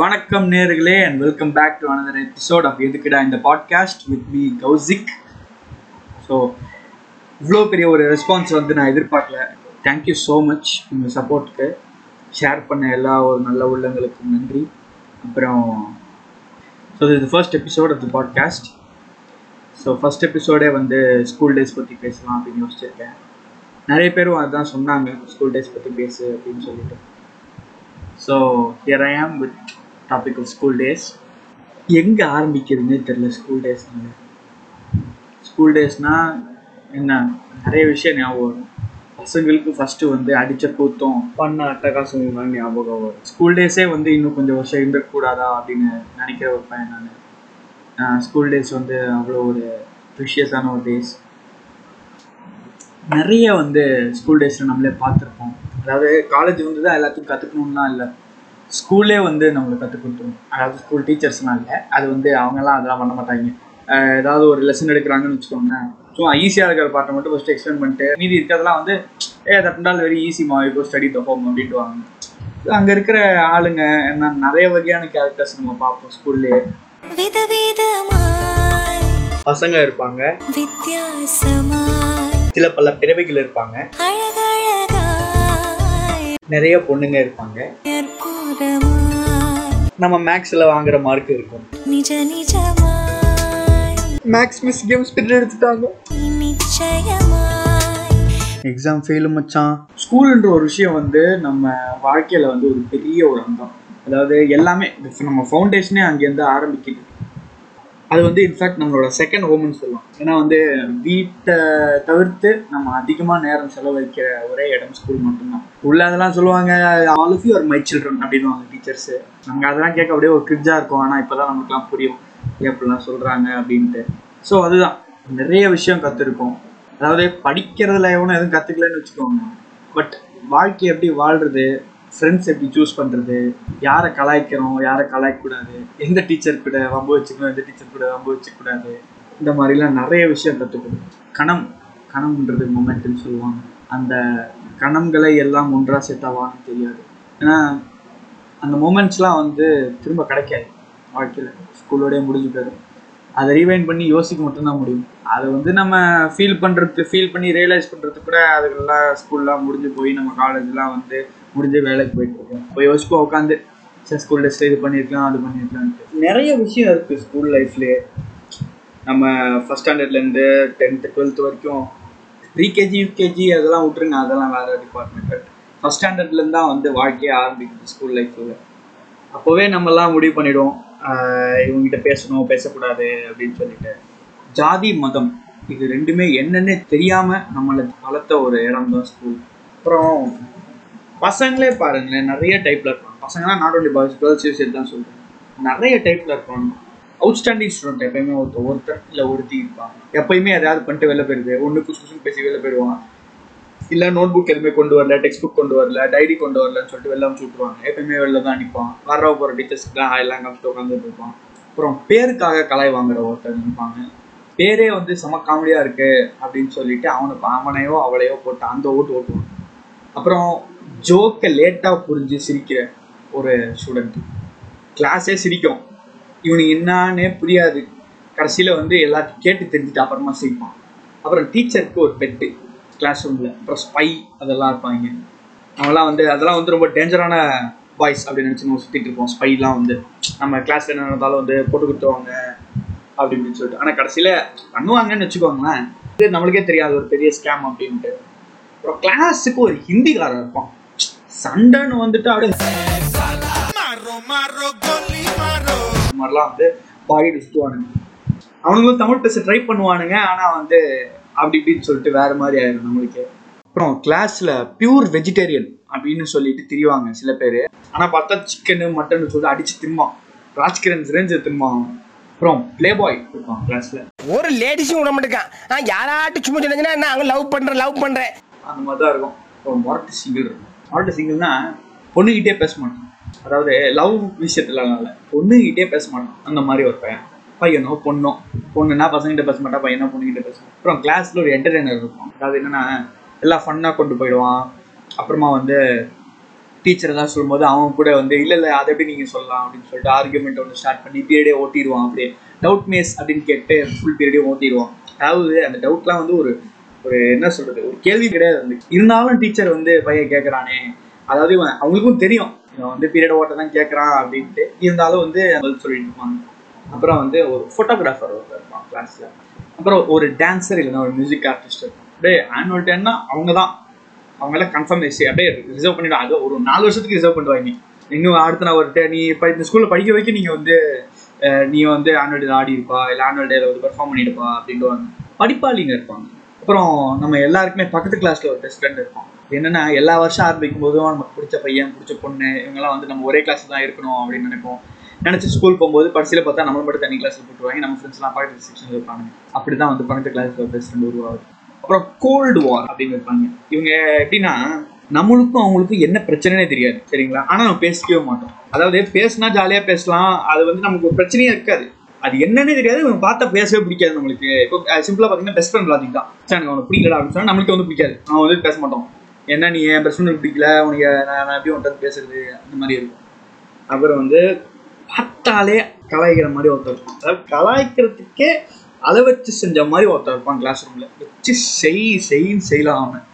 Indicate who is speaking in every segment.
Speaker 1: வணக்கம் நேர்களே and welcome back to another episode of எதுக்குடா இந்த podcast with me Kaushik. So இவ்வளோ பெரிய ஒரு ரெஸ்பான்ஸ் வந்து நான் எதிர்பார்க்கல. தேங்க்யூ ஸோ மச் உங்கள் சப்போர்ட்டுக்கு ஷேர் பண்ண எல்லா ஒரு நல்ல உள்ளங்களுக்கும் நன்றி. அப்புறம் ஸோ இது first episode of the podcast so first எபிசோடே வந்து ஸ்கூல் டேஸ் பற்றி பேசலாம் அப்படின்னு யோசிச்சிருக்கேன். நிறைய பேரும் அதுதான் சொன்னாங்க ஸ்கூல் டேஸ் பற்றி பேசு அப்படின்னு சொல்லிட்டு. So here I am with topic of school days எங்கே ஆரம்பிக்கிறதுனே தெரில ஸ்கூல் டேஸ்னால ஸ்கூல் டேஸ்னால் என்ன? நிறைய விஷயம் ஞாபகம் வரும். பசங்களுக்கு ஃபஸ்ட்டு வந்து அடித்த கூத்தம் பண்ண அட்டகாசம் ஞாபகம் வரும். ஸ்கூல் டேஸே வந்து இன்னும் கொஞ்சம் வருஷம் இருந்துக்கூடாதா அப்படின்னு நினைக்கிற ஒரு பையன் நான். ஸ்கூல் டேஸ் வந்து அவ்வளோ ஒரு ப்ரிஷியஸான ஒரு டேஸ் நிறைய வந்து ஸ்கூல் டேஸில் நம்மளே பார்த்துருப்போம். அதாவது காலேஜ் வந்து தான் எல்லாத்தையும் கற்றுக்கணும்லாம் இல்லை. ஸ்கூல்லே வந்து நம்மளுக்கு கற்றுக் கொடுத்துரும். அதாவது ஸ்கூல் டீச்சர்ஸ்லாம் இல்லை அது வந்து அவங்கெல்லாம் அதெல்லாம் பண்ண மாட்டாங்க. ஏதாவது ஒரு லெசன் எடுக்கிறாங்கன்னு வச்சுக்கோங்க சும்மா ஈஸியாக இருக்கிற பாட்டை மட்டும் ஃபஸ்ட்டு எக்ஸ்பிளைன் பண்ணிட்டு மீதி இருக்கிறதெல்லாம் வந்து ஏ தட் நாள் வெரி ஈஸி மா? இப்போ ஸ்டடி த ஹோம் அப்படின்ட்டு வாங்க. அங்கே இருக்கிற ஆளுங்க என்ன நிறைய வகையான கேரக்டர்ஸ் நம்ம பார்ப்போம் ஸ்கூல்லேயே
Speaker 2: விதவிதமாய்
Speaker 1: பசங்க இருப்பாங்க.
Speaker 2: வித்தியாசமாய்
Speaker 1: சில பல பிறவைகள் இருப்பாங்க. நிறைய பொண்ணுங்க இருப்பாங்க. நம்ம மேக்ஸில் வாங்குற மார்க் இருக்கும்.
Speaker 2: நிஜ நிஜமாய்.
Speaker 1: மேக்ஸ் மிஸ் கேம்ஸ் பீரியட் எடுத்துட்டாங்க.
Speaker 2: நிச்சயமாய்.
Speaker 1: எக்ஸாம் ஃபெயிலு மச்சான். ஸ்கூலுன்ற ஒரு விஷயம் வந்து நம்ம வாழ்க்கையில் வந்து ஒரு பெரிய ஒரு அங்கம். அதாவது எல்லாமே நம்ம ஃபவுண்டேஷனே அங்கேருந்து ஆரம்பிக்குது. அது வந்து இன்ஃபேக்ட் நம்மளோட செகண்ட் ஹோம்னு சொல்லுவோம் ஏன்னா வந்து வீட்டை தவிர்த்து நம்ம அதிகமாக நேரம் செலவழிக்கிற ஒரே இடம் ஸ்கூல் மட்டும்தான். உள்ள அதெல்லாம் சொல்லுவாங்க all of you are my children அப்படின்வாங்க டீச்சர்ஸு நாங்கள் அதெல்லாம் கேட்க அப்படியே ஒரு கிரிட்ஜாக இருக்கும். ஆனால் இப்போ தான் நமக்குலாம் புரியும். எப்படிலாம் அப்படிலாம் சொல்கிறாங்க அப்படின்ட்டு. ஸோ அதுதான். நிறைய விஷயம் கற்றுருக்கோம் அதாவது படிக்கிறதுல எவனும் எதுவும் கற்றுக்கலன்னு வச்சுக்கோங்க. பட் வாழ்க்கை எப்படி வாழ்றது? ஃப்ரெண்ட்ஸ் எப்படி சூஸ் பண்ணுறது யாரை கலாய்க்கிறோம் யாரை கலாய்க்கக்கூடாது? எந்த டீச்சர் கூட வம்பு வச்சுக்கணும்? எந்த டீச்சர் கூட வம்பு வச்சுக்கூடாது இந்த மாதிரிலாம் நிறைய விஷயம் கற்றுக்கணும் கணம் கணம்ன்றது மொமெண்ட்னு சொல்லுவாங்க. அந்த கணம்களை எல்லாம் ஒன்றாக சேர்த்தாவான்னு தெரியாது. ஏன்னா அந்த மூமெண்ட்ஸ்லாம் வந்து திரும்ப கிடைக்காது. வாழ்க்கையில் ஸ்கூலோடய முடிஞ்சு போயிடும். அதை ரீவைண்ட் பண்ணி யோசிக்க மட்டும்தான் முடியும். அதை வந்து நம்ம ஃபீல் பண்ணுறதுக்கு ஃபீல் பண்ணி ரியலைஸ் பண்ணுறதுக்கு கூட அதுக்கெல்லாம் ஸ்கூல்லாம் முடிஞ்சு போய் நம்ம காலேஜ்லாம் வந்து முடிஞ்சு வேலைக்கு போயிட்டு இருக்கேன் இப்போ யோசிப்போம் உட்காந்து சார் ஸ்கூல் டெஸ்ட்டில் இது பண்ணியிருக்கலாம் அது பண்ணியிருக்கலான்ட்டு நிறைய விஷயம் இருக்குது ஸ்கூல் லைஃப்லேயே நம்ம ஃபஸ்ட் ஸ்டாண்டர்ட்லேருந்து டென்த்து டுவெல்த் வரைக்கும் ப்ரீகேஜி யூகேஜி அதெல்லாம் விட்டுருங்க அதெல்லாம் வேறு டிபார்ட்மெண்ட் பட் ஃபஸ்ட் ஸ்டாண்டர்ட்லேருந்து தான் வந்து வாழ்க்கையே ஆரம்பிக்குது ஸ்கூல் லைஃப்பில் அப்போவே நம்மலாம் முடிவு பண்ணிடுவோம். ஆஹ் இவங்ககிட்ட பேசணும் பேசக்கூடாது அப்படின்னு சொல்லிட்டு. ஜாதி மதம் இது ரெண்டுமே என்னென்னு தெரியாமல் நம்மளை வளர்த்த ஒரு இடம் தான் ஸ்கூல் அப்புறம் பசங்களே பாருங்களேன் நிறைய டைப்பில் இருப்பாங்க. பசங்கலாம் not only boys girls use தான் சொல்கிறேன் நிறைய டைப்பில் இருப்பாங்க. அவுட்ஸ்டாண்டிங் ஸ்டூடெண்ட் எப்பயுமே ஒருத்தர் ஒருத்தர் இல்லை ஒருத்தி இருப்பாங்க எப்பயுமே எதாவது பண்ணிட்டு வெளில போயிடுது. ஒன்று குசு குசுன்னு பேசி வெளில போயிடுவான். இல்லை நோட் புக் எதுவுமே கொண்டு வரல டெக்ஸ்ட் புக் கொண்டு வரல டைரி கொண்டு வரலன்னு சொல்லிட்டு வெளில அமுச்சு விட்ருவாங்க எப்பயுமே வெளில தான் நிற்பான் வர போகிற டீச்சர்ஸ்க்குலாம் எல்லாம் காமிச்சிட்டு உட்காந்துட்டு இருப்பான். அப்புறம் பேருக்காக கலாய் வாங்குற ஒருத்தர் நிற்பாங்க பேரே வந்து செம காமெடியாக இருக்குது அப்படின்னு சொல்லிட்டு அவனுக்கு அவனையோ அவளையோ போட்டு அந்த ஓட்டு ஓட்டுவான். அப்புறம் ஜோக்கை லேட்டாக புரிஞ்சு சிரிக்கிற ஒரு ஸ்டூடெண்ட் கிளாஸே சிரிக்கும். இவனுக்கு என்னன்னே புரியாது. கடைசியில் வந்து எல்லாத்தையும் கேட்டு தெரிஞ்சுட்டு அப்புறமா சிரிப்பான். அப்புறம் டீச்சருக்கு ஒரு பெட்டு கிளாஸ் ரூமில் அப்புறம் ஸ்பை அதெல்லாம் இருப்பாங்க. அவெல்லாம் வந்து அதெல்லாம் வந்து ரொம்ப டேஞ்சரான பாய்ஸ் அப்படின்னு நினச்சி நம்ம சுற்றிட்டு இருப்போம். ஸ்பைலாம் வந்து நம்ம கிளாஸில் என்ன நடந்தாலும் வந்து போட்டு கொடுத்துருவாங்க அப்படி இப்படின்னு சொல்லிட்டு. ஆனால் கடைசியில் பண்ணுவாங்கன்னு வச்சுக்கோங்களேன். இது நம்மளுக்கே தெரியாது ஒரு பெரிய ஸ்கேம் அப்படின்ட்டு. அப்புறம் கிளாஸுக்கு ஒரு ஹிந்திக்காரர் இருப்பான். சண்டைன்னு வந்துட்டு அப்படியே மாதிரிலாம் வந்து பாடிட்டு சுற்றுவானுங்க அவனுங்களும் தமிழ் பேச ட்ரை பண்ணுவானுங்க ஆனால் வந்து அப்படி இப்படின்னு சொல்லிட்டு வேற மாதிரி ஆயிடும் நம்மளுக்கு. அப்புறம் கிளாஸில் பியூர் வெஜிடேரியன் அப்படின்னு சொல்லிட்டு திரிவாங்க சில பேர். ஆனால் பார்த்தா சிக்கனு மட்டன் சொல்லிட்டு அடிச்சு திம்பான். ராஜ்கிரண் ரேஞ்சு திம்பான். அப்புறம் ப்ளே பாய் இருப்பான் கிளாஸில்
Speaker 3: ஒரு லேடிஸும் விட மாட்டேங்கான். யாராட்டும் சும்மா சொன்னீங்கன்னா நான் லவ் பண்றேன் லவ் பண்றேன்.
Speaker 1: அந்த மாதிரி தான் இருக்கும். அப்புறம் மொரட்டு சிங்கிள் இருக்கும். மொரட்டு சிங்கிள்னா பொண்ணுகிட்டே பேச மாட்டான். அதாவது லவ் விஷயத்துல இல்லை பொண்ணுகிட்டே பேச மாட்டான். அந்த மாதிரி ஒரு பையன். பையனோ பொண்ணோ பொண்ணுன்னா பசங்கிட்ட பேச மாட்டான் பையனோ பொண்ணுகிட்ட பேச மாட்டான் அப்புறம் கிளாஸ்ல ஒரு என்டர்டைனர் இருக்கும் அதாவது என்னன்னா எல்லாம் ஃபன்னாக கொண்டு போயிடுவான். அப்புறமா வந்து டீச்சர் ஏதாவது சொல்லும்போது அவன் கூட வந்து இல்லை இல்லை அதை எப்படி நீங்கள் சொல்லலாம்? அப்படின்னு சொல்லிட்டு ஆர்குமெண்ட் ஒன்று ஸ்டார்ட் பண்ணி பீரியடே ஓட்டிடுவான் அப்படியே. டவுட் மேஸ் அப்படின்னு கேட்டு ஃபுல் பீரியடே ஓட்டிடுவான். அதாவது அந்த டவுட்லாம் வந்து ஒரு ஒரு என்ன சொல்றது ஒரு கேள்வி கிடையாது வந்து. இருந்தாலும் டீச்சர் வந்து பையன் கேட்குறானே அதாவது இவன் அவங்களுக்கும் தெரியும். இவன் வந்து பீரியட் ஓட்ட தான் கேட்குறான் அப்படின்ட்டு. இருந்தாலும் வந்து பதில் சொல்லிட்டு இருப்பாங்க. அப்புறம் வந்து ஒரு ஃபோட்டோகிராஃபர் ஒருத்தர் இருப்பான் கிளாஸ்ல அப்புறம் ஒரு டான்ஸர் இல்லைன்னா ஒரு மியூசிக் ஆர்டிஸ்ட் இருக்கும் அப்படியே ஆனுவல் டேன்னா அவங்க தான். அவங்களாம் கன்ஃபார்ம் ஆயிடுச்சு அப்படியே ரிசர்வ் பண்ணிவிடும் அது ஒரு நாலு வருஷத்துக்கு ரிசர்வ் பண்ணுவாங்க இன்னும் அடுத்த நான் ஒரு நீ இப்போ இந்த ஸ்கூலில் படிக்க வைக்க நீங்கள் வந்து நீ வந்து ஆனுவல் டே ஆடி இருப்பா இல்லை ஆனுவல் டேல வந்து பெர்ஃபார்ம் பண்ணிடுப்பா அப்படின்ட்டு படிப்பாளிங்க இருப்பாங்க. அப்புறம் நம்ம எல்லாருக்குமே பக்கத்து கிளாஸ்ல ஒரு பெஸ்ட் ஃப்ரெண்ட் இருப்பான். என்னன்னா எல்லா வருஷம் ஆரம்பிக்கும் போதும் நமக்கு பிடிச்ச பையன் பிடிச்ச பொண்ணு இவங்கெல்லாம் வந்து நம்ம ஒரே கிளாஸ் தான் இருக்கணும் அப்படின்னு நினைப்போம். நினச்சி ஸ்கூல் போகும்போது பரிசையில் பார்த்தா நம்மள மட்டும் தனி கிளாஸில் போட்டுருவாங்க நம்ம ஃப்ரெண்ட்ஸ்லாம் பக்கத்து செக்ஷன் இருப்பாங்க. அப்படி தான் வந்து பக்கத்து கிளாஸில் ஒரு பெஸ்ட் ஃப்ரெண்ட் உருவாகுது. அப்புறம் கோல்டு வார் அப்படின்னு இருப்பாங்க இவங்க எப்படின்னா நம்மளுக்கும் அவங்களுக்கும் என்ன பிரச்சனைனே தெரியாது. சரிங்களா? ஆனால் நம்ம பேசிக்கவே மாட்டோம். அதாவது பேசினா ஜாலியாக பேசலாம். அது வந்து நமக்கு ஒரு பிரச்சனையே இருக்காது. அது என்னன்னே தெரியாது இவன் பார்த்தா பேசவே பிடிக்காது நம்மளுக்கு. இப்போ சிம்பிளாக பார்த்தீங்கன்னா பெஸ்ட் ஃப்ரெண்ட் லாஜிக் தான். சரி எனக்கு அவனுக்கு பிடிக்கல அப்படின்னு சொன்னா நம்மளுக்கு வந்து பிடிக்காது. அவன் வந்து பேச மாட்டோம். என்ன நீ என் பெஸ்ட் ஃப்ரெண்ட் பிடிக்கல உனக்கு நான் எப்படி உன்கிட்ட பேசுறது? அந்த மாதிரி இருக்கும். அப்புறம் வந்து பார்த்தாலே கலாய்க்கிற மாதிரி ஒருத்தர் இருப்பான். அதாவது கலாய்க்கிறதுக்கே அதை வச்சு செஞ்ச மாதிரி ஒருத்தர் இருப்பான் கிளாஸ் ரூம்ல வச்சு செய் செய்ன்னு செய்யலாம் அவன்.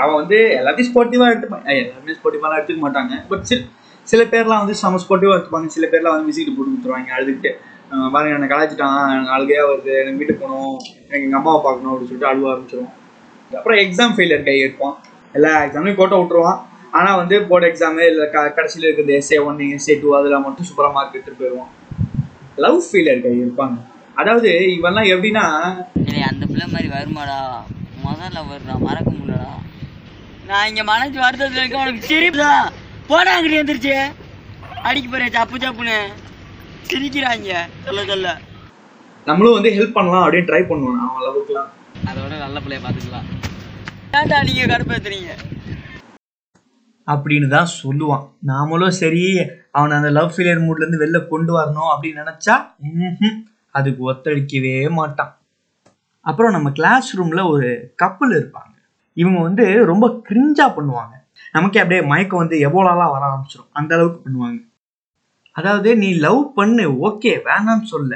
Speaker 1: அவன் வந்து எல்லாத்தையும் ஸ்போர்ட்டிவாக எடுத்துப்பான். எல்லாருமே ஸ்போர்ட்டிவாலாம் எடுத்துக்க மாட்டாங்க. பட் சில சில பேர்லாம் வந்து செம ஸ்போர்ட்டிவாக எடுத்துப்பாங்க. சில பேர்லாம் வந்து விசிட்டு போட்டு கொடுத்துருவாங்க அழுதுகிட்டு. பாருங்க என்னை கலாய்ச்சிட்டான் எனக்கு அழுகையாக வருது எனக்கு வீட்டுக்கு போகணும் எனக்கு எங்கள் அம்மாவை பார்க்கணும் அப்படின்னு சொல்லிட்டு அழுவ ஆரம்பிச்சிருவோம். அப்புறம் எக்ஸாம் ஃபெயிலியர் கை இருப்பான் எல்லா எக்ஸாமையும் போட்ட விட்டுருவான். ஆனால் வந்து போர்டு எக்ஸாமு இல்லை க கடைசியில் இருக்கிறது எஸ்ஏ ஒன் எஸ்ஏ டூ அதில் மட்டும் சூப்பராக மார்க் எடுத்துகிட்டு போயிடுவான். லவ் ஃபெயிலியர் கை இருப்பாங்க அதாவது இவன்லாம் எப்படின்னா
Speaker 4: அந்த பிள்ளை மாதிரி வருமாடா. முதல்ல வருடா மறக்க முடியலடா. நான் இங்கே மனசு வருத்தத்தில் இருக்க உனக்கு சிரிப்புதா போடா அங்கிட்டு வந்துருச்சு அடிக்க போறேன் சப்பு சப்புன்னு சிரிக்கிறாங்க சொல்ல சொல்ல
Speaker 1: நம்மளும் வந்து ஹெல்ப் பண்ணலாம் அப்படின்னு ட்ரை பண்ணுவான் அவன் லவ்வுக்குலாம்
Speaker 4: அதோட நல்ல பிள்ளைய பாத்துக்கலாம் ஏன்டா நீங்க கடுப்பேத்துறீங்க
Speaker 1: அப்படின்னு தான் சொல்லுவான். நாமளும் சரி அவனை அந்த லவ் ஃபெயிலியர் மூட்லேருந்து வெளில கொண்டு வரணும் அப்படின்னு நினச்சா ம்ஹும், அதுக்கு ஒத்துழைக்கவே மாட்டான். அப்புறம் நம்ம கிளாஸ் ரூமில் ஒரு கப்பல் இருப்பாங்க. இவங்க வந்து ரொம்ப கிரிஞ்சா பண்ணுவாங்க. நமக்கே அப்படியே மயக்கம் வந்து எவ்வளோலாம் வர ஆரம்பிச்சிடும் அந்த அளவுக்கு பண்ணுவாங்க. அதாவது நீ லவ் பண்ணு ஓகே வேணாம்னு சொல்ல.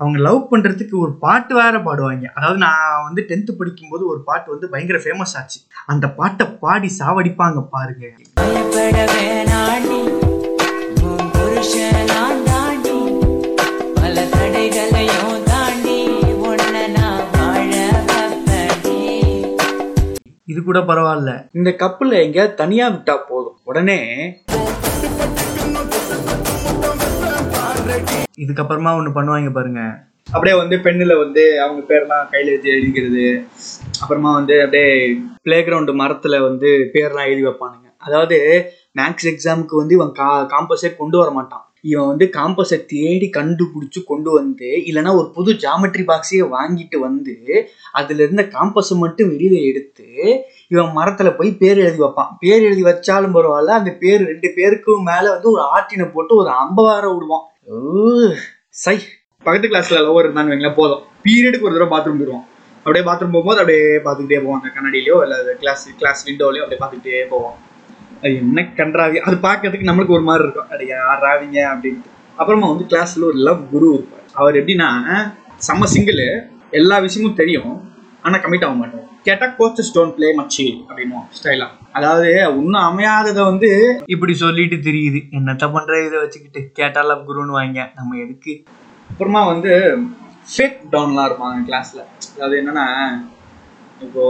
Speaker 1: அவங்க லவ் பண்ணுறதுக்கு ஒரு பாட்டு வேற பாடுவாங்க. அதாவது நான் வந்து டென்த்து படிக்கும்போது ஒரு பாட்டு வந்து பயங்கர ஃபேமஸ் ஆச்சு. அந்த பாட்டை பாடி சாவடிப்பாங்க பாருங்க. இது கூட பரவாயில்ல. இந்த கப்பல்ல எங்கேயாவது தனியா விட்டா போதும். உடனே இதுக்கப்புறமா ஒன்று பண்ணுவாங்க பாருங்க. அப்படியே வந்து பெண்ணில் வந்து அவங்க பேர்லாம் கையில் வச்சு எழுதிக்கிறது. அப்புறமா வந்து அப்படியே பிளே கிரவுண்டு மரத்தில் வந்து பேர்லாம் எழுதி வைப்பானுங்க. அதாவது மேக்ஸ் எக்ஸாமுக்கு வந்து இவன் கா காம்பஸே கொண்டு வர மாட்டான். இவன் வந்து காம்பஸை தேடி கண்டுபிடிச்சி கொண்டு வந்து இல்லைன்னா ஒரு புது ஜாமெட்ரி பாக்ஸையே வாங்கிட்டு வந்து அதில் இருந்த காம்பஸை மட்டும் வெளியில் எடுத்து இவன் மரத்தில் போய் பேர் எழுதி வைப்பான். பேர் எழுதி வச்சாலும் பரவாயில்ல அந்த பேர் ரெண்டு பேருக்கும் மேலே வந்து ஒரு ஆட்டினை போட்டு ஒரு அம்பவார விடுவான். சை. பக்கத்து கிளாஸ்ல லவர் இருந்தான்னு வைங்களேன் போதும். பீரியடுக்கு ஒரு தடவை பாத்ரூம் போயிடுவான் அப்படியே பாத்ரூம் போகும்போது அப்படியே பார்த்துக்கிட்டே போவாங்க அந்த கண்ணாடியிலயோ இல்லை கிளாஸ் கிளாஸ் விண்டோலயோ அப்படியே பார்த்துக்கிட்டே போவோம். அது என்ன கன்றாவி? அது பார்க்கறதுக்கு நம்மளுக்கு ஒரு மாதிரி இருக்கும். அடைய யாராவிங்க அப்படின்ட்டு. அப்புறமா வந்து கிளாஸ்ல ஒரு லவ் குரு இருப்பார். அவர் எப்படின்னா செம்ம சிங்கிள் எல்லா விஷயமும் தெரியும். ஆனா கமிட் ஆக மாட்டோம். கேட்டா கோச்சஸ் ஸ்டோன் பிளே மச்சி அப்படின்னுவோம் ஸ்டைலா அதாவது இன்னும் அமையாததை வந்து இப்படி சொல்லிட்டு தெரியுது. என்னத்த பண்ற இதை வச்சுக்கிட்டு? கேட்டா லவ் குருன்னு வாங்க. நம்ம எதுக்கு? அப்புறமா வந்து ஃபேக் டவுன்லாம் இருப்பாங்க கிளாஸ்ல அதாவது என்னன்னா இப்போ